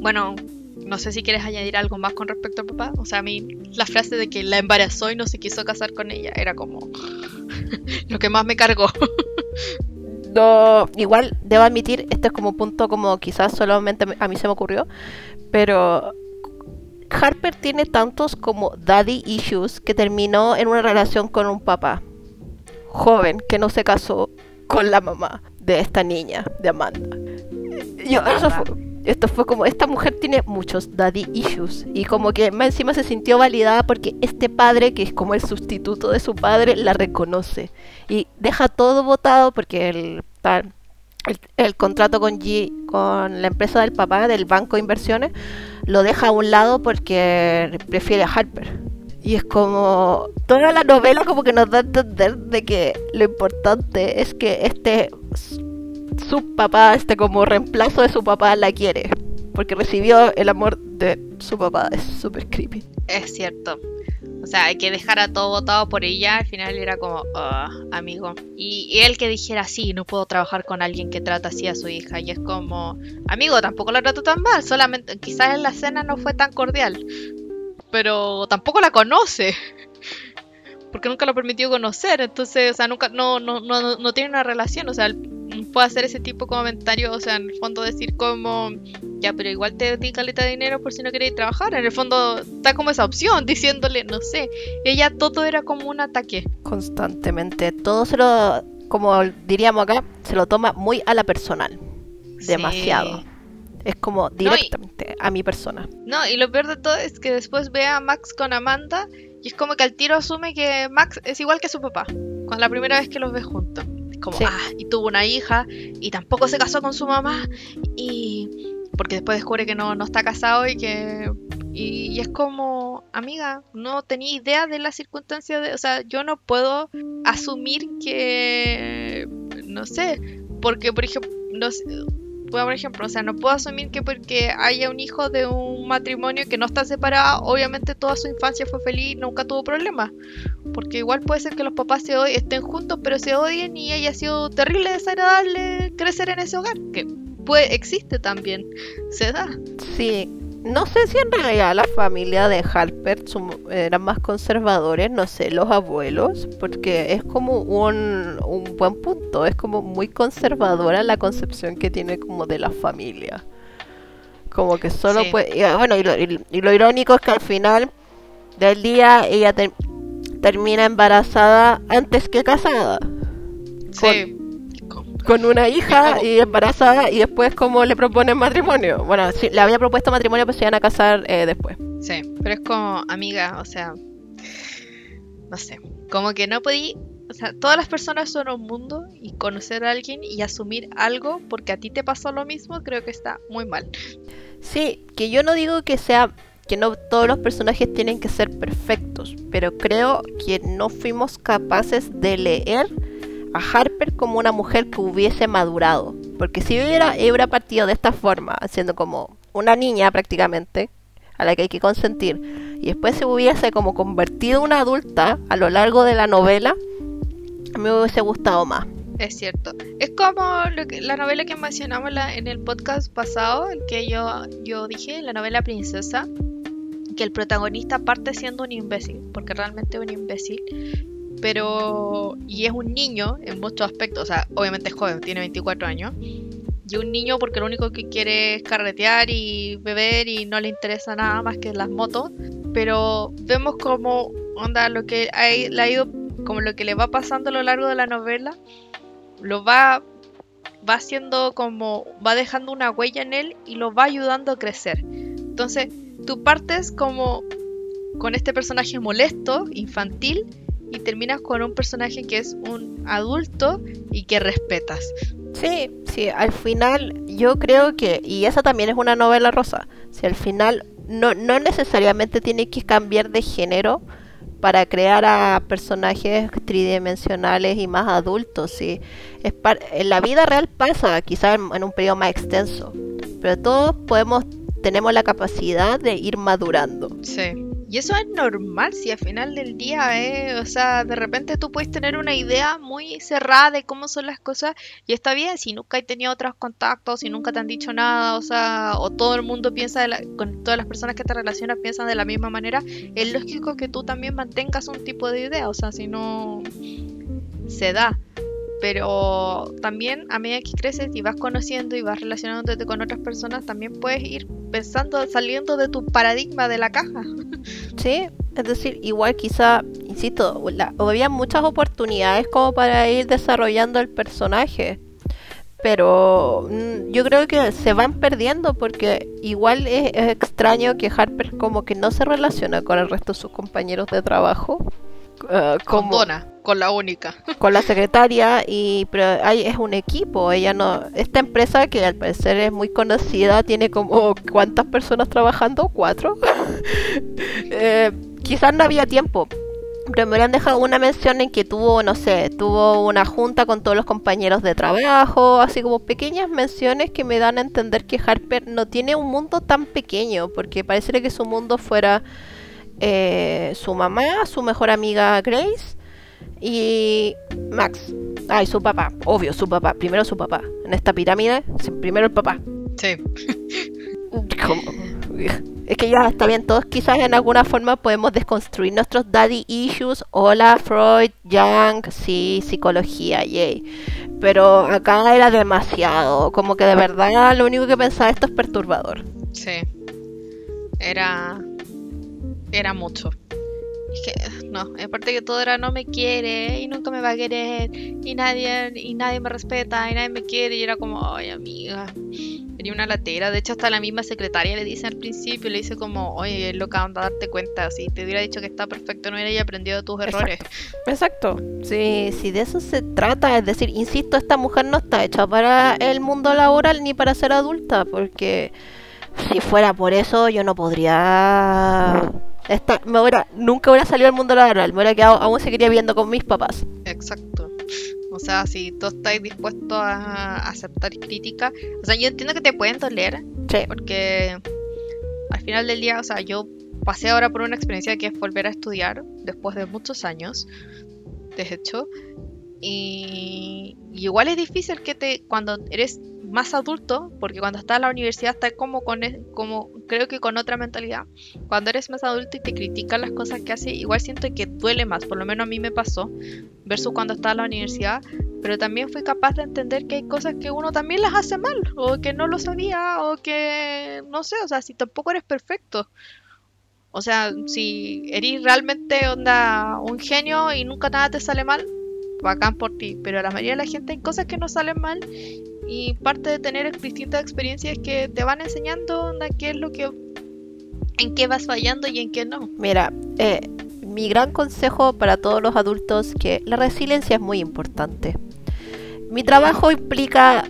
Bueno, no sé si quieres añadir algo más con respecto a papá. O sea, a mí la frase de que la embarazó y no se quiso casar con ella era como [laughs] lo que más me cargó. [laughs] no, igual debo admitir, este es como un punto como quizás solamente a mí se me ocurrió, pero Harper tiene tantos como daddy issues que terminó en una relación con un papá joven que no se casó con la mamá de esta niña, de Amanda esto fue como, esta mujer tiene muchos daddy issues y como que más encima se sintió validada porque este padre, que es como el sustituto de su padre, la reconoce y deja todo votado porque el, el, contrato con G, con la empresa del papá, del banco de inversiones, lo deja a un lado porque prefiere a Harper. Y es como toda la novela como que nos da a entender de que lo importante es que este su papá, este como reemplazo de su papá, la quiere. Porque recibió el amor de su papá. Es súper creepy. Es cierto. O sea, hay que dejar a todo votado por ella. Al final era como, ah, amigo. Y, él que dijera, sí, no puedo trabajar con alguien que trata así a su hija. Y es como, amigo, tampoco la trato tan mal. Solamente, quizás en la cena no fue tan cordial. Pero tampoco la conoce. Porque nunca lo permitió conocer. Entonces, o sea, nunca, no, no, no, no tiene una relación. O sea, puedo hacer ese tipo de comentarios, o sea, en el fondo decir como, ya, pero igual te di caleta de dinero por si no queréis trabajar. En el fondo está como esa opción, [laughs] diciéndole, no sé, ella todo era como un ataque. Constantemente, todo se lo, como diríamos acá, se lo toma muy a la personal. Demasiado. Es como directamente a mi persona. No, y lo peor de todo es que después ve a Max con Amanda y es como que al tiro asume que Max es igual que su papá, con la primera vez que los ve juntos. Como, ah, y tuvo una hija y tampoco se casó con su mamá y porque después descubre que no, no está casado y que y, es como, amiga, no tenía idea de las circunstancias de, o sea, yo no puedo asumir que, no sé, porque por ejemplo, no sé, por ejemplo, o sea, no puedo asumir que porque haya un hijo de un matrimonio que no está separado, obviamente toda su infancia fue feliz y nunca tuvo problemas. Porque igual puede ser que los papás se estén juntos, pero se odien y haya sido terrible desagradable crecer en ese hogar. Que puede, existe también, se da. Sí, no sé si en realidad la familia de Harper eran más conservadores, no sé, los abuelos, porque es como un, un buen punto, es como muy conservadora la concepción que tiene como de la familia. Como que solo puede... bueno, y lo, irónico es que al final del día ella termina embarazada antes que casada. Sí con una hija y embarazada y después como le proponen matrimonio. Bueno, sí, le había propuesto matrimonio, pero se iban a casar eh, después. Sí, pero es como amiga, o sea, no sé, como que no podí, o sea, todas las personas son un mundo y conocer a alguien y asumir algo porque a ti te pasó lo mismo, creo que está muy mal. Sí, que yo no digo que sea que no todos los personajes tienen que ser perfectos, pero creo que no fuimos capaces de leer a Harper como una mujer que hubiese madurado. Porque si hubiera, hubiera partido de esta forma, siendo como una niña prácticamente, a la que hay que consentir, y después se hubiese como convertido en una adulta a lo largo de la novela, me hubiese gustado más. Es cierto. Es como la novela que mencionamos en el podcast pasado, el que yo, yo dije, la novela Princesa, que el protagonista parte siendo un imbécil, porque realmente es un imbécil, pero... y es un niño en muchos aspectos, o sea, obviamente es joven, tiene 24 años, y un niño porque lo único que quiere es carretear y beber y no le interesa nada más que las motos, pero vemos como onda lo que le ha ido como lo que le va pasando a lo largo de la novela lo va va haciendo como va dejando una huella en él y lo va ayudando a crecer. Entonces, tú partes como con este personaje molesto, infantil y terminas con un personaje que es un adulto y que respetas. Sí, sí, al final yo creo que, y esa también es una novela rosa, si al final no, no necesariamente tiene que cambiar de género, para crear a personajes tridimensionales y más adultos. ¿sí? Es en la vida real pasa, quizás en, un periodo más extenso, pero todos podemos, tenemos la capacidad de ir madurando. Sí. Y eso es normal si al final del día, eh, o sea, de repente tú puedes tener una idea muy cerrada de cómo son las cosas y está bien si nunca has tenido otros contactos, si nunca te han dicho nada, o sea, o todo el mundo piensa, con todas las personas que te relacionas piensan de la misma manera, es lógico que tú también mantengas un tipo de idea, o sea, si no se da pero también a medida que creces y vas conociendo y vas relacionándote con otras personas, también puedes ir pensando, saliendo de tu paradigma de la caja. [laughs] Sí, es decir, igual quizá, insisto, había muchas oportunidades como para ir desarrollando el personaje, pero mm, yo creo que se van perdiendo porque igual es, extraño que Harper como que no se relaciona con el resto de sus compañeros de trabajo. Uh, con Donna con la única. [laughs] Con la secretaria, y pero hay, es un equipo. Ella no. Esta empresa, que al parecer es muy conocida, tiene como. ¿Cuántas personas trabajando? ¿Cuatro? [laughs] eh, quizás no había tiempo. Pero me hubieran dejado una mención en que tuvo, no sé, tuvo una junta con todos los compañeros de trabajo, así como pequeñas menciones que me dan a entender que Harper no tiene un mundo tan pequeño, porque parece que su mundo fuera eh, su mamá, su mejor amiga Grace, y Max. Ay, su papá. Obvio, su papá. Primero su papá. En esta pirámide, primero el papá. Sí. [laughs] Es que ya está bien, todos quizás en alguna forma podemos desconstruir nuestros daddy issues. Hola, Freud, Young, sí, psicología, yay. Pero acá era demasiado. Como que de verdad lo único que pensaba esto es perturbador. Sí. Era. Era mucho. Es que, no, aparte que todo era no me quiere y nunca me va a querer y nadie, y nadie me respeta y nadie me quiere y era como, ay amiga, tenía una latera. De hecho hasta la misma secretaria le dice al principio, le dice como, oye, es loca, anda a darte cuenta, si te hubiera dicho que está perfecto no hubiera aprendido de tus errores. Exacto, sí, sí, de eso se trata, es decir, insisto, esta mujer no está hecha para el mundo laboral ni para ser adulta, porque si fuera por eso yo no podría esta, me hubiera, nunca hubiera salido al mundo laboral, me hubiera quedado, aún seguiría viviendo con mis papás. Exacto. O sea, si tú estás dispuesto a aceptar crítica, o sea, yo entiendo que te pueden doler, sí. porque al final del día, o sea, yo pasé ahora por una experiencia que es volver a estudiar después de muchos años, de hecho, y, igual es difícil que te, cuando eres más adulto, porque cuando estás en la universidad estás como con, e, como creo que con otra mentalidad. Cuando eres más adulto y te critican las cosas que haces, igual siento que duele más, por lo menos a mí me pasó, versus cuando estaba en la universidad, pero también fui capaz de entender que hay cosas que uno también las hace mal, o que no lo sabía, o que no sé, o sea, si tampoco eres perfecto. O sea, si eres realmente onda un genio y nunca nada te sale mal, bacán por ti, pero a la mayoría de la gente hay cosas que no salen mal y parte de tener distintas experiencias que te van enseñando qué es lo que en qué vas fallando y en qué no. Mira, eh, mi gran consejo para todos los adultos que la resiliencia es muy importante. Mi trabajo implica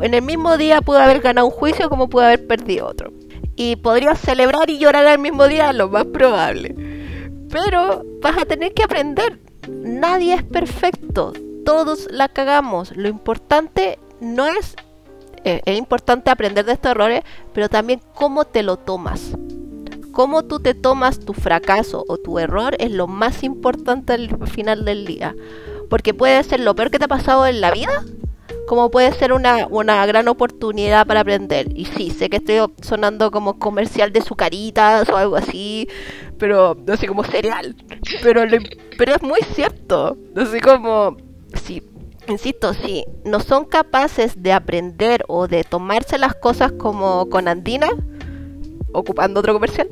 en el mismo día pude haber ganado un juicio como pude haber perdido otro. Y podría celebrar y llorar al mismo día, lo más probable. Pero vas a tener que aprender. Nadie es perfecto todos la cagamos. Lo importante no es... eh, es importante aprender de estos errores, pero también cómo te lo tomas. Cómo tú te tomas tu fracaso o tu error es lo más importante al final del día. Porque puede ser lo peor que te ha pasado en la vida, como puede ser una, una gran oportunidad para aprender. Y sí, sé que estoy sonando como comercial de sucaritas o algo así, pero no sé, como cereal. Pero, pero es muy cierto. Así como, sí, insisto, si no son capaces de aprender o de tomarse las cosas como con Andina, ocupando otro comercial,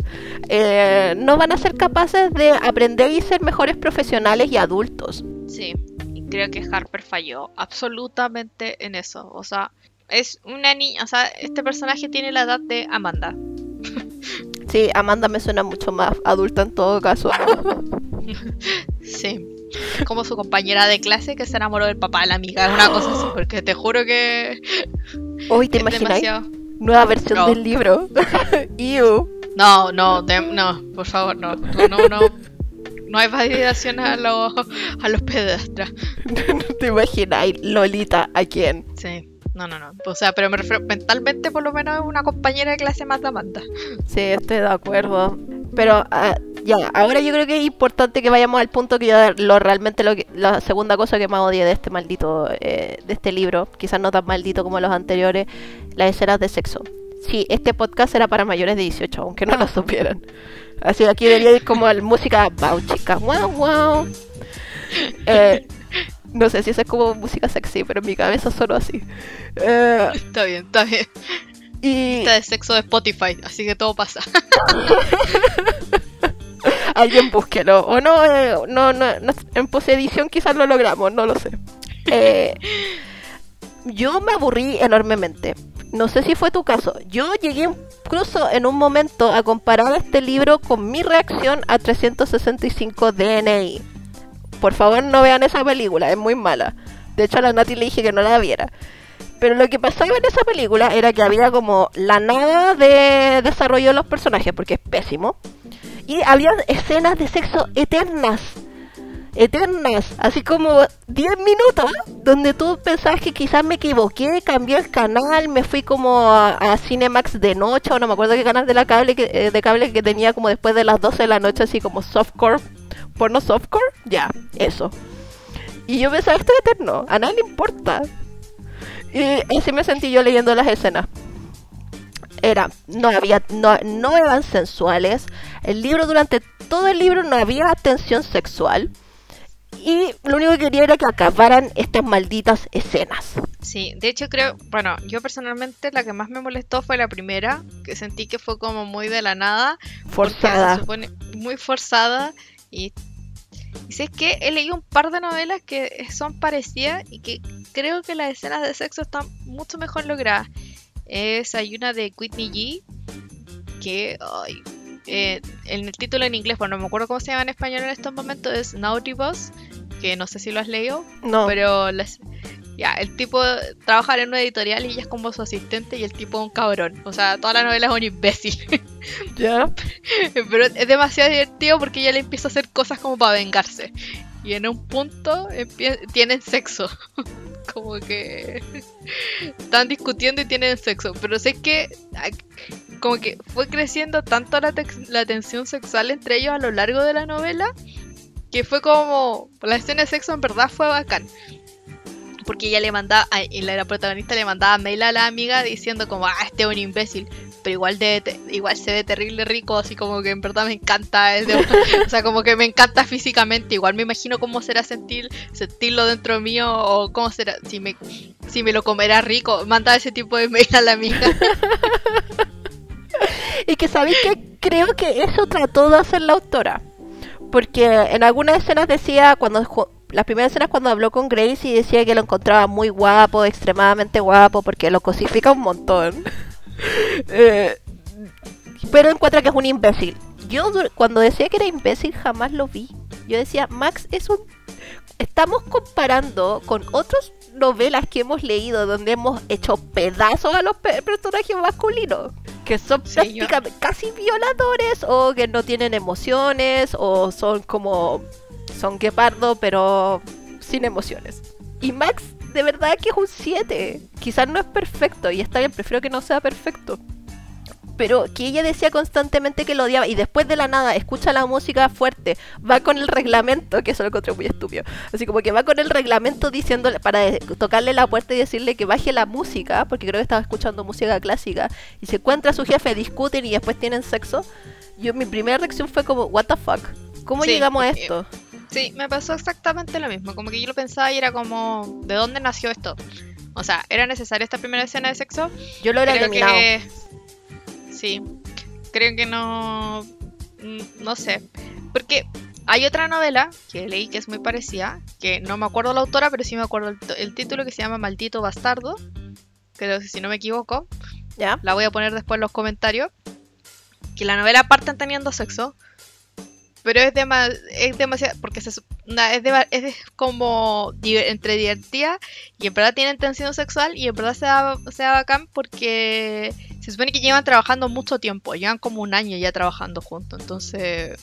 eh, no van a ser capaces de aprender y ser mejores profesionales y adultos. Sí, y creo que Harper falló absolutamente en eso. O sea, es una niña, o sea, este personaje tiene la edad de Amanda. [laughs] Sí, Amanda me suena mucho más adulta en todo caso. [laughs] Sí. Como su compañera de clase que se enamoró del papá de la amiga, es una cosa así, porque te juro que [laughs] Hoy te imagináis demasiado. nueva versión No. del libro. [laughs] Ew. No, no, no, por favor, no. Tú No, no, no hay validación a los, a los pedastras. ¿Te imagináis Lolita a quién? Sí, no, no, no. O sea, pero me refiero mentalmente, por lo menos, es una compañera de clase más Amanda. Sí, estoy de acuerdo. Pero ah, ya, ahora yo creo que es importante que vayamos al punto que yo lo realmente lo que, la segunda cosa que más odié de este maldito eh, de este libro, quizás no tan maldito como los anteriores, las escenas de sexo. Sí, este podcast era para mayores de 18, aunque no lo supieran. Así que aquí debería ir como al música wow, chicas, wow, wow. Eh, no sé si eso es como música sexy, pero en mi cabeza sonó así. Eh, [laughs] Está bien, está bien. y Está de sexo de Spotify, así que todo pasa. [laughs] Alguien búsquelo. O no, eh, no, no, no, en posedición quizás lo logramos, no lo sé. Eh, yo me aburrí enormemente. No sé si fue tu caso. Yo llegué incluso en un momento a comparar este libro con mi reacción a 365 DNI. Por favor, no vean esa película, es muy mala. De hecho, a la Nati le dije que no la viera. Pero lo que pasaba en esa película era que había como la nada de desarrollo de los personajes, porque es pésimo. Y había escenas de sexo eternas. Eternas. Así como 10 minutos. Donde tú pensabas que quizás me equivoqué, cambié el canal, me fui como a, Cinemax de noche, o no me acuerdo qué canal de la cable eh, de cable que tenía como después de las 12 de la noche, así como softcore. Porno softcore. Ya, eso. Y yo pensaba, esto es eterno. A nadie le importa. Y así me sentí yo leyendo las escenas era no había no, no eran sensuales el libro durante todo el libro no había tensión sexual y lo único que quería era que acabaran estas malditas escenas Sí, de hecho creo, bueno, yo personalmente la que más me molestó fue la primera, que sentí que fue como muy de la nada, forzada supone muy forzada y y si es que he leído un par de novelas que son parecidas y que creo que las escenas de sexo están mucho mejor logradas. Es, hay una de Whitney G que ay, eh, en el título en inglés, bueno, no me acuerdo cómo se llama en español en estos momentos, es Naughty Boss, que no sé si lo has leído, no pero las- ya, el tipo trabaja en una editorial y ella es como su asistente y el tipo es un cabrón. O sea, toda la novela es un imbécil. [laughs] ya [laughs] pero es demasiado divertido porque ella le empieza a hacer cosas como para vengarse. Y en un punto tienen sexo. [laughs] como que están discutiendo y tienen sexo. Pero sé que como que fue creciendo tanto la, la tensión sexual entre ellos a lo largo de la novela que fue como la escena de sexo en verdad fue bacán. Porque ella le mandaba, la, protagonista le mandaba mail a la amiga diciendo como, ah, este es un imbécil. Pero igual de igual se ve terrible rico, así como que en verdad me encanta. es de- [laughs] o sea, como que me encanta físicamente. Igual me imagino cómo será sentir, sentirlo dentro mío o cómo será, si me, si me lo comerá rico. Manda ese tipo de mail a la amiga. [laughs] y que sabéis que creo que eso trató de hacer la autora porque en algunas escenas decía cuando las primeras escenas cuando habló con Grace y decía que lo encontraba muy guapo, extremadamente guapo, porque lo cosifica un montón. [laughs] Eh, pero encuentra que es un imbécil. Yo cuando decía que era imbécil jamás lo vi. Yo decía, Max es un... Estamos comparando con otras novelas que hemos leído donde hemos hecho pedazos a los pe- personajes masculinos. Que son Sí, yo- prácticamente casi violadores o que no tienen emociones o son como... Son guepardo pero sin emociones. Y Max, de verdad que es un 7. Quizás no es perfecto, y está bien, prefiero que no sea perfecto. Pero que ella decía constantemente que lo odiaba y después de la nada escucha la música fuerte, va con el reglamento, que eso lo encontré muy estúpido. Así como que va con el reglamento diciéndole para tocarle la puerta y decirle que baje la música, porque creo que estaba escuchando música clásica, y se encuentra a su jefe, discuten y después tienen sexo. Yo mi primera reacción fue como, what the fuck? ¿Cómo Sí, llegamos a esto? Sí, me pasó exactamente lo mismo. Como que yo lo pensaba y era como, ¿de dónde nació esto? O sea, ¿era necesaria esta primera escena de sexo? Yo lo hubiera Creo eliminado. que. Sí. Creo que no. mm, No sé. Porque hay otra novela que leí que es muy parecida. Que no me acuerdo la autora, pero sí me acuerdo el, el título que se llama Maldito Bastardo. Creo que si no me equivoco. ¿Ya? La voy a poner después en los comentarios. Que la novela parten teniendo sexo. Pero es, dema- es demasiado. Porque se, sup- na- es, dema- es de- como entre divertida. Y en verdad tienen tensión sexual. Y en verdad se da, se da bacán porque se supone que llevan trabajando mucho tiempo. Llevan como un año ya trabajando juntos. Entonces.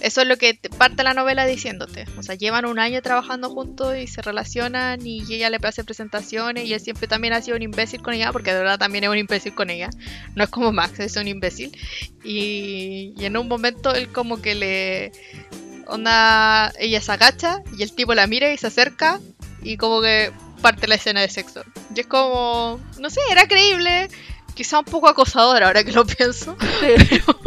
Eso es lo que te parte la novela diciéndote. O sea, llevan un año trabajando juntos y se relacionan y ella le hace presentaciones y él siempre también ha sido un imbécil con ella, porque de verdad también es un imbécil con ella. No es como Max, es un imbécil. Y, y en un momento él como que le... Onda, ella se agacha y el tipo la mira y se acerca y como que parte la escena de sexo. Y es como, no sé, era creíble. Quizá un poco acosador ahora que lo pienso. [laughs] Pero,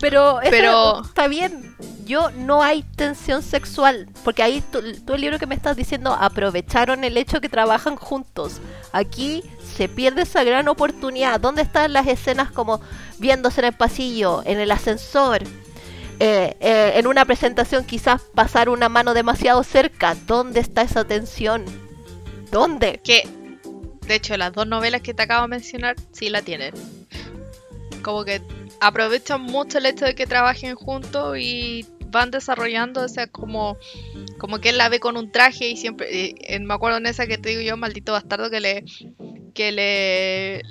[laughs] Pero- está bien. Yo no hay tensión sexual. Porque ahí tú, tú el libro que me estás diciendo aprovecharon el hecho que trabajan juntos. Aquí se pierde esa gran oportunidad. ¿Dónde están las escenas como viéndose en el pasillo, en el ascensor? eh, eh, en una presentación quizás pasar una mano demasiado cerca. ¿Dónde está esa tensión? ¿Dónde? Que, de hecho, las dos novelas que te acabo de mencionar sí la tienen. Como que aprovechan mucho el hecho de que trabajen juntos y van desarrollando, o sea, como, como que él la ve con un traje y siempre, y, eh, me acuerdo en esa que te digo yo, maldito bastardo, que le, que le,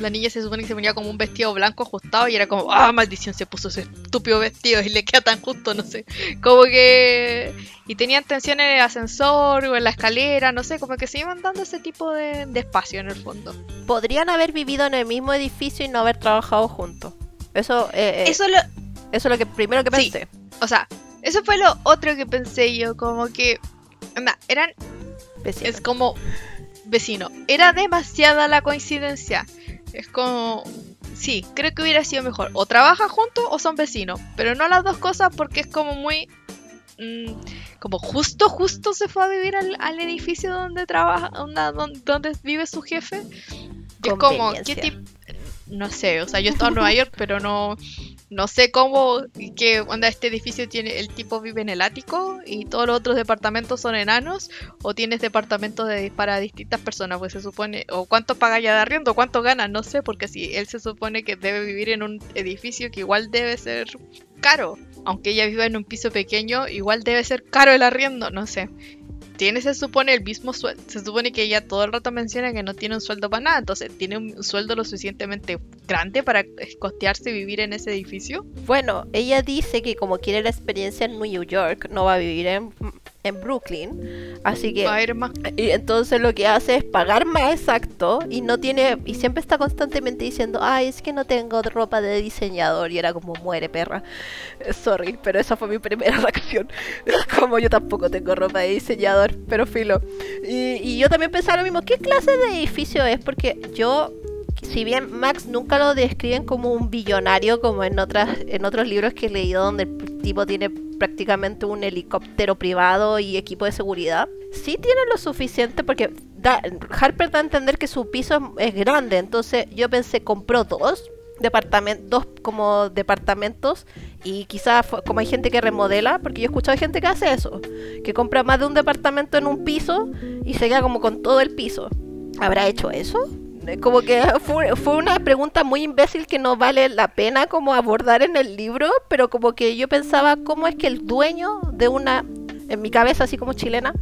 la niña se supone que se ponía como un vestido blanco ajustado y era como, ah, maldición, se puso ese estúpido vestido y le queda tan justo, no sé, como que, y tenían tensión en el ascensor o en la escalera, no sé, como que se iban dando ese tipo de espacio en el fondo. Podrían haber vivido en el mismo edificio y no haber trabajado juntos. Eso, eh, eh, eso... Eso lo, es lo que primero que Sí. pensé. o sea, eso fue lo otro que pensé yo, como que, anda, eran Vecino. Es como vecino. Era demasiada la coincidencia. Es como. Sí, creo que hubiera sido mejor. O trabajan juntos o son vecinos. Pero no las dos cosas porque es como muy. mm, como justo, justo se fue a vivir al, al edificio donde trabaja. onda- don- donde, vive su jefe. Es como. ¿Qué. No sé, o sea, yo he en Nueva York, pero no. No sé cómo, que onda este edificio tiene, el tipo vive en el ático y todos los otros departamentos son enanos o tienes departamentos de, para distintas personas, pues se supone, o cuánto paga ya de arriendo, cuánto gana, no sé, porque si él se supone que debe vivir en un edificio que igual debe ser caro, aunque ella viva en un piso pequeño, igual debe ser caro el arriendo, no sé. Tiene, se supone, el mismo sueldo. Se supone que ella todo el rato menciona que no tiene un sueldo para nada. Entonces, ¿tiene un sueldo lo suficientemente grande para costearse vivir en ese edificio? Bueno, ella dice que como quiere la experiencia en New York, no va a vivir en, en Brooklyn. Así que... Va a ir más Y entonces lo que hace es pagar más exacto y no tiene y siempre está constantemente diciendo, ay, es que no tengo ropa de diseñador y era como muere perra. [laughs] Sorry, pero esa fue mi primera [laughs] reacción. [laughs] Como yo tampoco tengo ropa de diseñador, pero filo. Y, y yo también pensaba lo mismo, ¿qué clase de edificio es? Porque yo si bien Max nunca lo describen como un billonario como en otras en otros libros que he leído donde el tipo tiene prácticamente un helicóptero privado y equipo de seguridad, sí tiene lo suficiente porque da- Harper da a entender que su piso es grande, entonces yo pensé compró dos departamentos, dos como departamentos y quizás como hay gente que remodela, porque yo he escuchado gente que hace eso, que compra más de un departamento en un piso y se queda como con todo el piso. ¿Habrá hecho eso? Eh, Como que fue, fue una pregunta muy imbécil que no vale la pena como abordar en el libro, pero como que yo pensaba cómo es que el dueño de una, en mi cabeza así como chilena,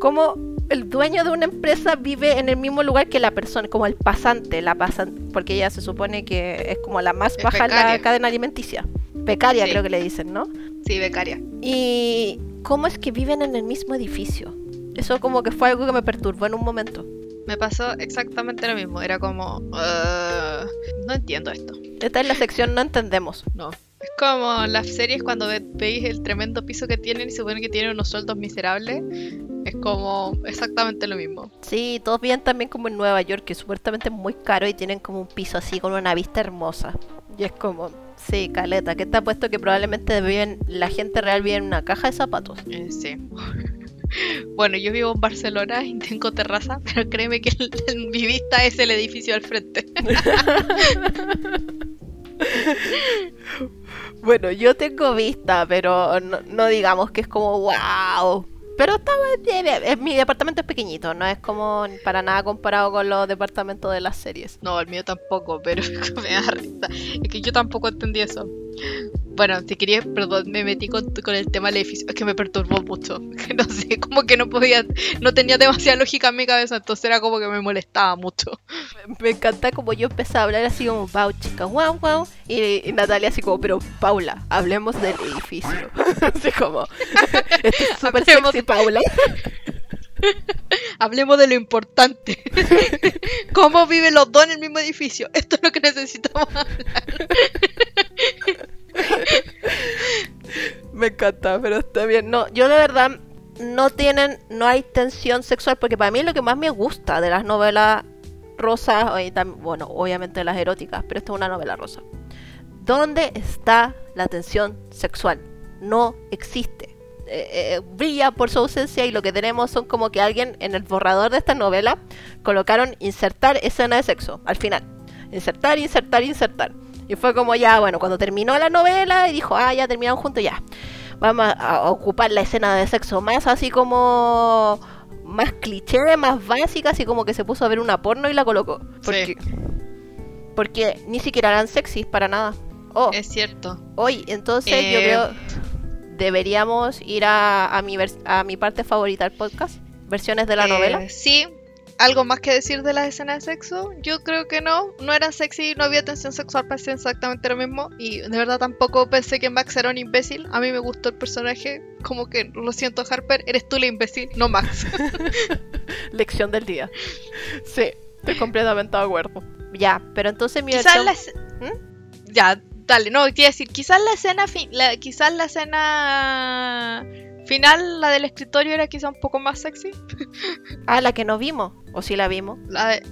cómo el dueño de una empresa vive en el mismo lugar que la persona, como el pasante, la pasante, porque ella se supone que es como la más baja en la cadena alimenticia. Becaria Sí. creo que le dicen, ¿no? Sí, becaria. Y ¿cómo es que viven en el mismo edificio? Eso como que fue algo que me perturbó en un momento. Me pasó exactamente lo mismo. Era como, "Uh, no entiendo esto. Esta es la sección no entendemos. No. Es como las series cuando ve- veis el tremendo piso que tienen y se supone que tienen unos sueldos miserables. Es como exactamente lo mismo. Sí, todos viven también como en Nueva York, que supuestamente es muy caro y tienen como un piso así con una vista hermosa. Y es como, sí, caleta, que está puesto que probablemente viven, la gente real vive en una caja de zapatos. Eh, sí. [laughs] Bueno, yo vivo en Barcelona [laughs] y tengo terraza, [laughs] pero créeme que el- el- mi vista es el edificio al frente. [laughs] Bueno, yo tengo vista, pero no, no digamos que es como wow. Pero está mi departamento es pequeñito, no es como para nada comparado con los departamentos de las series. No, el mío tampoco, pero me da risa. Es que yo tampoco entendí eso. Bueno, si quería, perdón, me metí con, con el tema del edificio. Es que me perturbó mucho. [laughs] No sé, como que no podía, no tenía demasiada lógica en mi cabeza, entonces era como que me molestaba mucho. Me encanta como yo empecé a hablar así como, wow, chica, wow, wow. Y, y Natalia así como, pero Paula, hablemos del edificio. [laughs] así como, [laughs] esto es súper Hablemos- sexy, Paula. Hablemos de lo importante. ¿Cómo viven los dos en el mismo edificio? Esto es lo que necesitamos hablar. Me encanta, pero está bien. No, yo de verdad no tienen, no hay tensión sexual, porque para mí lo que más me gusta de las novelas rosas, bueno, obviamente las eróticas, pero esta es una novela rosa. ¿Dónde está la tensión sexual? No existe. Eh, eh, brilla por su ausencia y lo que tenemos son como que alguien en el borrador de esta novela colocaron insertar escena de sexo al final. Insertar, insertar, insertar. Y fue como ya, bueno, cuando terminó la novela y dijo, ah, ya terminaron juntos, ya. Vamos a, ocupar la escena de sexo más así como más cliché, más básica, así como que se puso a ver una porno y la colocó. Porque, Sí. porque ni siquiera eran sexys para nada. Oh, Es cierto. hoy, entonces yo Eh, creo deberíamos ir a, a, mi a mi parte favorita del podcast, versiones de la Eh, novela. Sí. ¿Algo más que decir de las escenas de sexo? Yo creo que no. No era sexy, no había tensión sexual, parecía exactamente lo mismo. Y de verdad tampoco pensé que Max era un imbécil. A mí me gustó el personaje. Como que, lo siento, Harper, eres tú la imbécil, no Max. [laughs] Lección del día. Sí, estoy completamente de acuerdo. Ya, pero entonces mi quizás la... ¿Mm? Ya, dale, no, quiero decir, quizás la escena, fi- la- quizás la escena final, la del escritorio, era quizá un poco más sexy. [laughs] Ah, la que no vimos. ¿O sí la vimos? La de-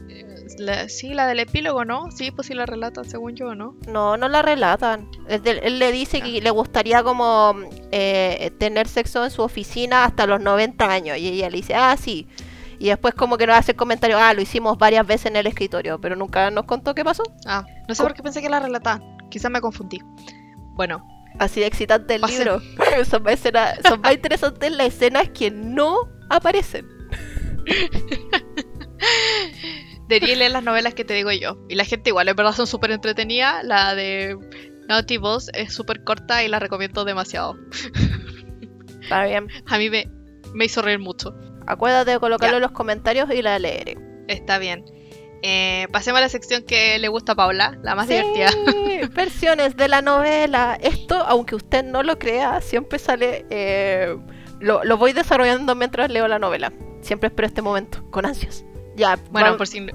la- sí, la del epílogo, ¿no? Sí, pues sí la relatan, según yo, ¿no? No, no la relatan. Él le dice que le gustaría como eh, tener sexo en su oficina hasta los 90 años. Y ella le dice, ah, sí. Y después como que nos hace el comentario, ah, lo hicimos varias veces en el escritorio, pero nunca nos contó qué pasó. Ah, no sé por qué pensé que la relataban. Quizás me confundí. Bueno, Así de excitante el libro. [laughs] son, más escenas- son más [laughs] interesantes las escenas que no aparecen. [laughs] debería leer las novelas que te digo yo. Y la gente igual, en verdad son súper entretenidas. La de Naughty Boss es súper corta y la recomiendo demasiado. Está bien. A mí me, me hizo reír mucho. Acuérdate de colocarlo Ya. en los comentarios y la leeré. Está bien. Eh, pasemos a la sección que le gusta a Paula, la más Sí, divertida. [laughs] versiones de la novela. Esto, aunque usted no lo crea, siempre sale. eh, lo, lo voy desarrollando mientras leo la novela. Siempre espero este momento, con ansias. Ya, Bueno, por si... ¿Mm?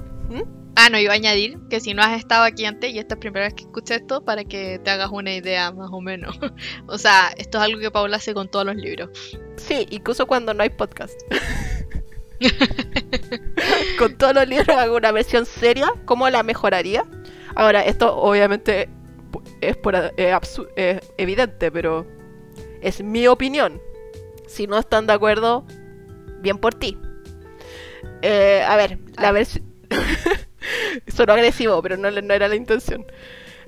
Ah, no, iba a añadir que si no has estado aquí antes y esta es la primera vez que escuchas esto, para que te hagas una idea más o menos. [laughs] o sea, esto es algo que Paula hace con todos los libros. Sí, incluso cuando no hay podcast. [laughs] [laughs] con todos los libros hago una versión seria. ¿Cómo la mejoraría? Ahora, esto obviamente es, por, es evidente, pero es mi opinión. Si no están de acuerdo, bien por ti. Eh, a ver, la versión... [laughs] Sonó agresivo, pero no, no era la intención.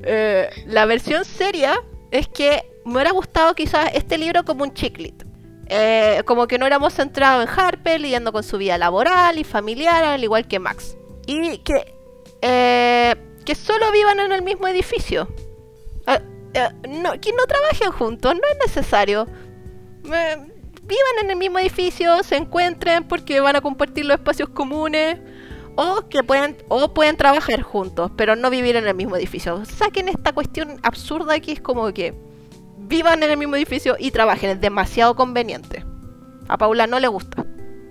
Eh, la versión seria es que me hubiera gustado quizás este libro como un chiclit. Eh, como que no éramos centrados en Harper lidiando con su vida laboral y familiar, al igual que Max. Y que, eh, que solo vivan en el mismo edificio. Eh, eh, no, que no trabajen juntos, no es necesario. Vivan en el mismo edificio, se encuentren porque van a compartir los espacios comunes. O que pueden, o pueden trabajar juntos, pero no vivir en el mismo edificio. Saquen esta cuestión absurda que es como que vivan en el mismo edificio y trabajen. Es demasiado conveniente. A Paula no le gusta.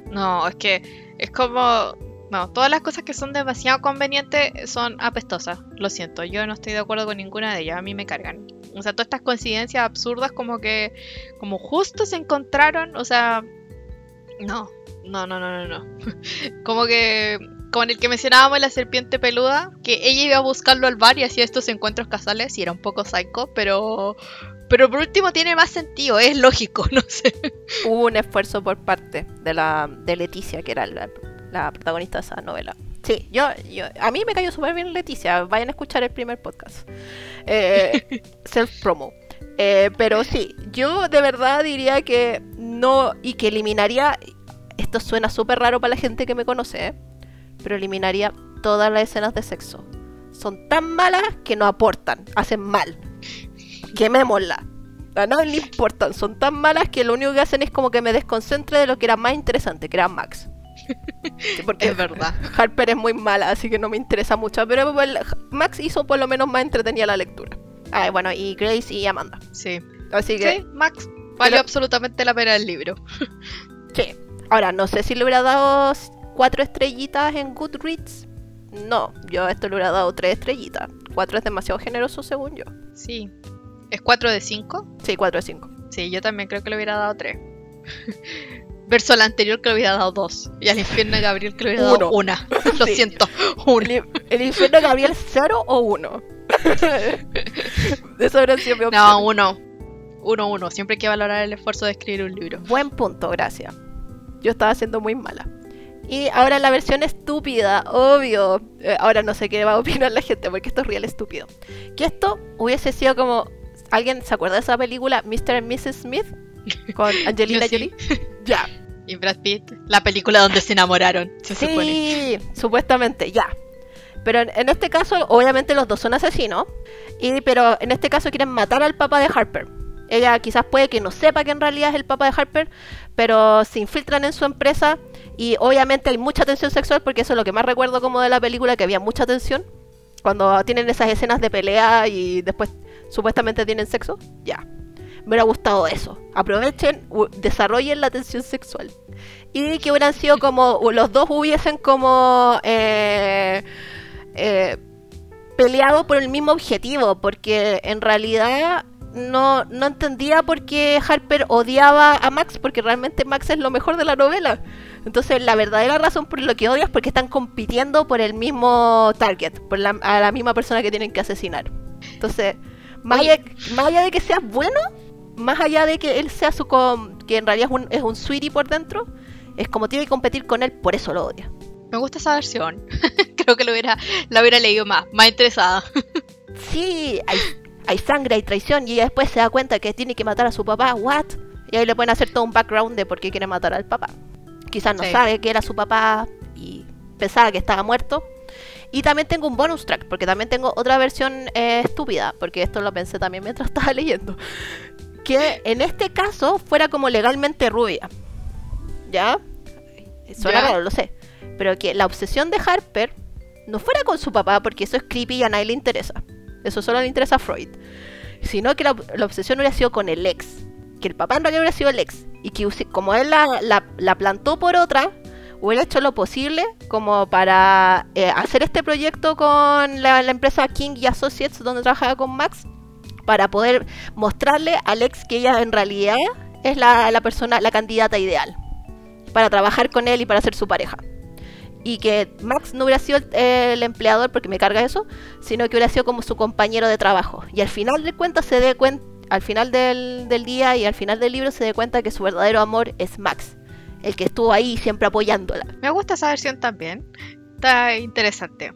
No, es que es como... No, todas las cosas que son demasiado convenientes son apestosas. Lo siento, yo no estoy de acuerdo con ninguna de ellas. A mí me cargan. O sea, todas estas coincidencias absurdas como que... Como justo se encontraron. O sea... No, no, no, no, no, no. [laughs] como que con el que mencionábamos la serpiente peluda, que ella iba a buscarlo al bar y hacía estos encuentros casuales y era un poco psycho, pero pero por último tiene más sentido, es lógico, [laughs] no sé. Hubo un esfuerzo por parte de la de Leticia, que era la, la protagonista de esa novela. Sí, yo, yo a mí me cayó súper bien Leticia, vayan a escuchar el primer podcast. Eh, [laughs] self promo. Eh, pero sí, yo de verdad diría que no y que eliminaría esto suena súper raro para la gente que me conoce, ¿eh? pero eliminaría todas las escenas de sexo. Son tan malas que no aportan, hacen mal. Quemémosla. A nadie le importan, son tan malas que lo único que hacen es como que me desconcentre de lo que era más interesante, que era Max. [laughs] porque es verdad. Harper es muy mala, así que no me interesa mucho. Pero Max hizo por lo menos más entretenida la lectura. Ah, bueno, y Grace y Amanda. Sí. Así que. Sí, Max valió absolutamente la pena el libro. [laughs] sí. Ahora, no sé si le hubiera dado cuatro estrellitas en Goodreads. No, yo a esto le hubiera dado tres estrellitas. Cuatro es demasiado generoso según yo. Sí. ¿Es cuatro de cinco? Sí, cuatro de cinco. Sí, yo también creo que le hubiera dado tres. [laughs] Verso al anterior que le hubiera dado dos. Y al infierno de Gabriel que le hubiera dado una. [laughs] Lo siento, uno. El, infierno de Gabriel cero o uno. [laughs] Eso habría sido mi opción. No, uno. Uno, uno. Siempre hay que valorar el esfuerzo de escribir un libro. Buen punto, gracias. Yo estaba siendo muy mala. Y ahora la versión estúpida, obvio. Eh, ahora no sé qué va a opinar la gente porque esto es real estúpido. Que esto hubiese sido como. ¿Alguien se acuerda de esa película Mr. and Mrs. Smith? Con [laughs] Angelina Jolie. [laughs] ya. Y Brad Pitt. La película donde se enamoraron. sí, supuestamente, ya. Pero en, este caso, obviamente los dos son asesinos. Y, pero en este caso quieren matar al papá de Harper. Ella quizás puede que no sepa que en realidad es el papá de Harper, pero se infiltran en su empresa y obviamente hay mucha tensión sexual porque eso es lo que más recuerdo como de la película, que había mucha tensión. Cuando tienen esas escenas de pelea y después supuestamente tienen sexo, ya. Me hubiera gustado eso. Aprovechen, desarrollen la tensión sexual. Y que hubieran sido como, los dos hubiesen como... Eh, eh, peleado por el mismo objetivo, porque en realidad no, no entendía por qué Harper odiaba a Max, porque realmente Max es lo mejor de la novela. Entonces, la verdadera razón por lo que odias es porque están compitiendo por el mismo target, por la misma persona que tienen que asesinar. Entonces, más allá, de que sea bueno, más allá de que él sea su. que en realidad es un, es un sweetie por dentro, es como tiene que competir con él, por eso lo odia. Me gusta esa versión. [laughs] Creo que lo hubiera, la hubiera leído más, más interesada. sí, hay hay sangre, hay traición, y ella después se da cuenta que tiene que matar a su papá, ¿what? Y ahí le pueden hacer todo un background de por qué quiere matar al papá. Quizás no sabe que era su papá y pensaba que estaba muerto. Y también tengo un bonus track, porque también tengo otra versión eh, estúpida, porque esto lo pensé también mientras [laughs] estaba leyendo. Que en este caso fuera como legalmente rubia. ¿Ya? Suena raro, lo sé. Pero que la obsesión de Harper no fuera con su papá, porque eso es creepy y a nadie le interesa. Eso solo le interesa a Freud. Sino que la, obsesión hubiera sido con el ex. Que el papá en realidad hubiera sido el ex. Y que como él la, plantó por otra, hubiera hecho lo posible como para eh, hacer este proyecto con la, empresa King y Associates donde trabajaba con Max. Para poder mostrarle al ex que ella en realidad es la, persona, la candidata ideal. Para trabajar con él y para ser su pareja y que Max no hubiera sido el, empleador porque me carga eso, sino que hubiera sido como su compañero de trabajo. Y al final de cuentas se dé cuenta, al final del, día y al final del libro se dé cuenta que su verdadero amor es Max, el que estuvo ahí siempre apoyándola. Me gusta esa versión también, está interesante.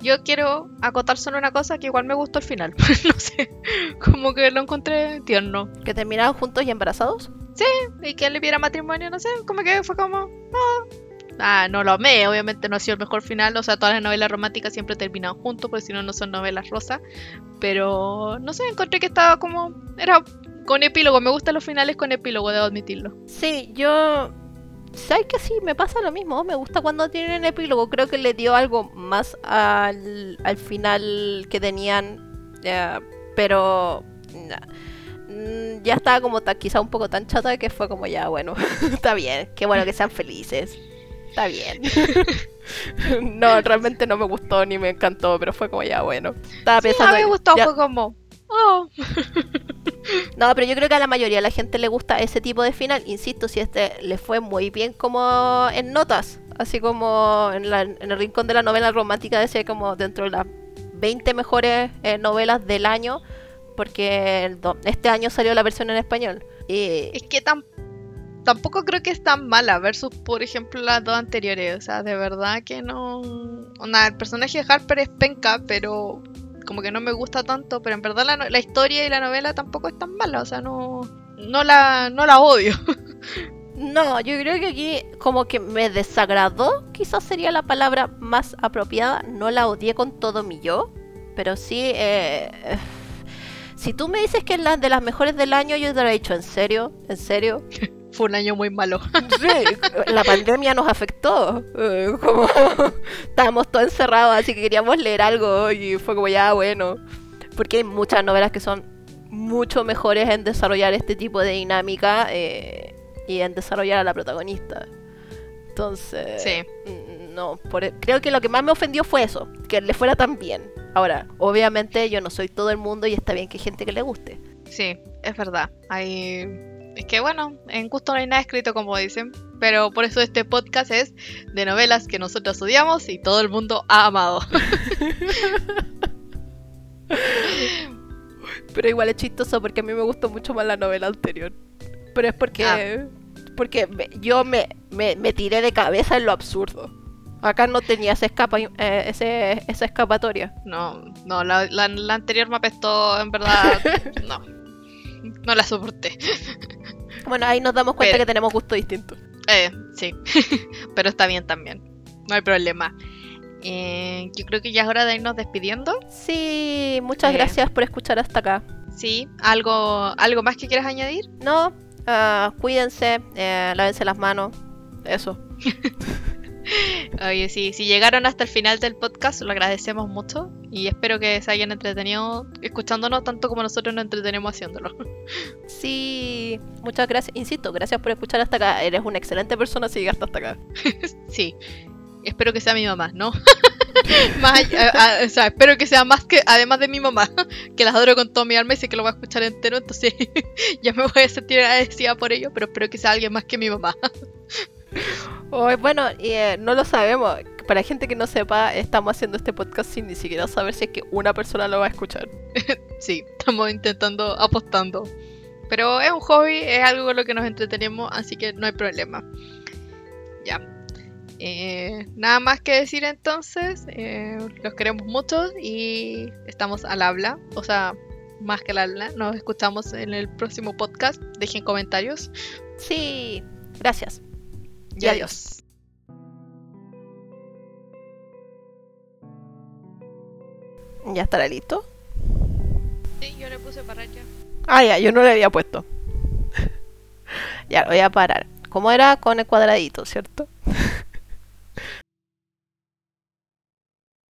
Yo quiero acotar solo una cosa que igual me gustó al final. [laughs] no sé, como que lo encontré tierno. ¿Que terminaron juntos y embarazados? Sí, y que él le viera matrimonio, no sé, como que fue como... Ah, Ah, no lo amé, obviamente no ha sido el mejor final, o sea, todas las novelas románticas siempre terminan juntos, porque si no, no son novelas rosas. Pero, no sé, encontré que estaba como, era con epílogo, me gustan los finales con epílogo, debo admitirlo. Sí, yo... ¿Sabes que sí? Me pasa lo mismo, me gusta cuando tienen epílogo, creo que le dio algo más al, al final que tenían, pero... mm, ya estaba como quizá un poco tan chata que fue como ya, bueno, [laughs] está bien, qué bueno que sean felices. Está bien. [laughs] no, realmente no me gustó ni me encantó, pero fue como ya, bueno. Estaba Sí, pensando. a mí me gustó, ya- fue como. Oh, No, pero yo creo que a la mayoría de la gente le gusta ese tipo de final. Insisto, si este le fue muy bien como en notas. Así como en, la- en el rincón de la novela romántica, decía como dentro de las 20 mejores eh, novelas del año. Porque este año salió la versión en español. Y es que tam- tampoco creo que es tan mala versus, por ejemplo, las dos anteriores. O sea, de verdad que no. El personaje de Harper es penca, pero como que no me gusta tanto. Pero en verdad la, la historia y la novela tampoco es tan mala. O sea, no. No la, no la odio. [laughs] no, yo creo que aquí como que me desagradó, quizás sería la palabra más apropiada. No la odié con todo mi yo, pero sí... eh, si tú me dices que es la de las mejores del año, yo te lo he dicho, ¿en serio? ¿En serio? [laughs] Fue un año muy malo. [laughs] Sí, la pandemia nos afectó. eh, como [laughs] estábamos todos encerrados, así que queríamos leer algo y fue como ya bueno. Porque hay muchas novelas que son mucho mejores en desarrollar este tipo de dinámica eh, y en desarrollar a la protagonista. Entonces, Sí. mm, no, por e- creo que lo que más me ofendió fue eso, que le fuera tan bien. Ahora, obviamente yo no soy todo el mundo y está bien que hay gente que le guste. Sí, es verdad. Hay... Es que bueno, en gusto no hay nada escrito como dicen, pero por eso este podcast es de novelas que nosotros odiamos y todo el mundo ha amado. [laughs] Pero igual es chistoso porque a mí me gustó mucho más la novela anterior. Pero es porque, Ah. porque me- yo me, me, me tiré de cabeza en lo absurdo. Acá no tenía ese escapa, eh, ese, esa escapatoria. No, no, la, la- la anterior me apestó, en verdad, [laughs] no. No la soporté. Bueno, ahí nos damos cuenta Pero- que tenemos gusto distinto. Eh, sí, [laughs] pero está bien también. No hay problema. Eh, yo creo que ya es hora de irnos despidiendo. Sí, muchas Eh. gracias por escuchar hasta acá. Sí, ¿algo, algo más que quieras añadir? No, ah, cuídense, eh, lávense las manos. Eso. [laughs] [laughs] Oye, sí, si llegaron hasta el final del podcast, lo agradecemos mucho y espero que se hayan entretenido escuchándonos tanto como nosotros nos entretenemos haciéndolo. [laughs] Sí, muchas gracias. Insisto, gracias por escuchar hasta acá. Eres una excelente persona si llegaste hasta acá. [laughs] Sí, espero que sea mi mamá, ¿no? [laughs] más, allá- a- a- o sea, espero que sea más que, además de mi mamá, [laughs] que las adoro con todo mi alma y sé que lo va a escuchar entero, entonces [laughs] ya me voy a sentir agradecida por ello, pero espero que sea alguien más que mi mamá. Oh, bueno, eh, no lo sabemos. Para gente que no sepa, estamos haciendo este podcast sin ni siquiera saber si es que una persona lo va a escuchar. Sí, estamos intentando, apostando. Pero es un hobby, es algo con lo que nos entretenemos, así que no hay problema. Ya. Eh, nada más que decir entonces, eh, los queremos mucho y estamos al habla, o sea, más que al habla. Nos escuchamos en el próximo podcast. Dejen comentarios Sí, gracias. y adiós. ¿Ya estará listo? Sí, yo le puse para allá. Ah, ya, yo no le había puesto. [laughs] ya, lo voy a parar. ¿Cómo era con el cuadradito, cierto?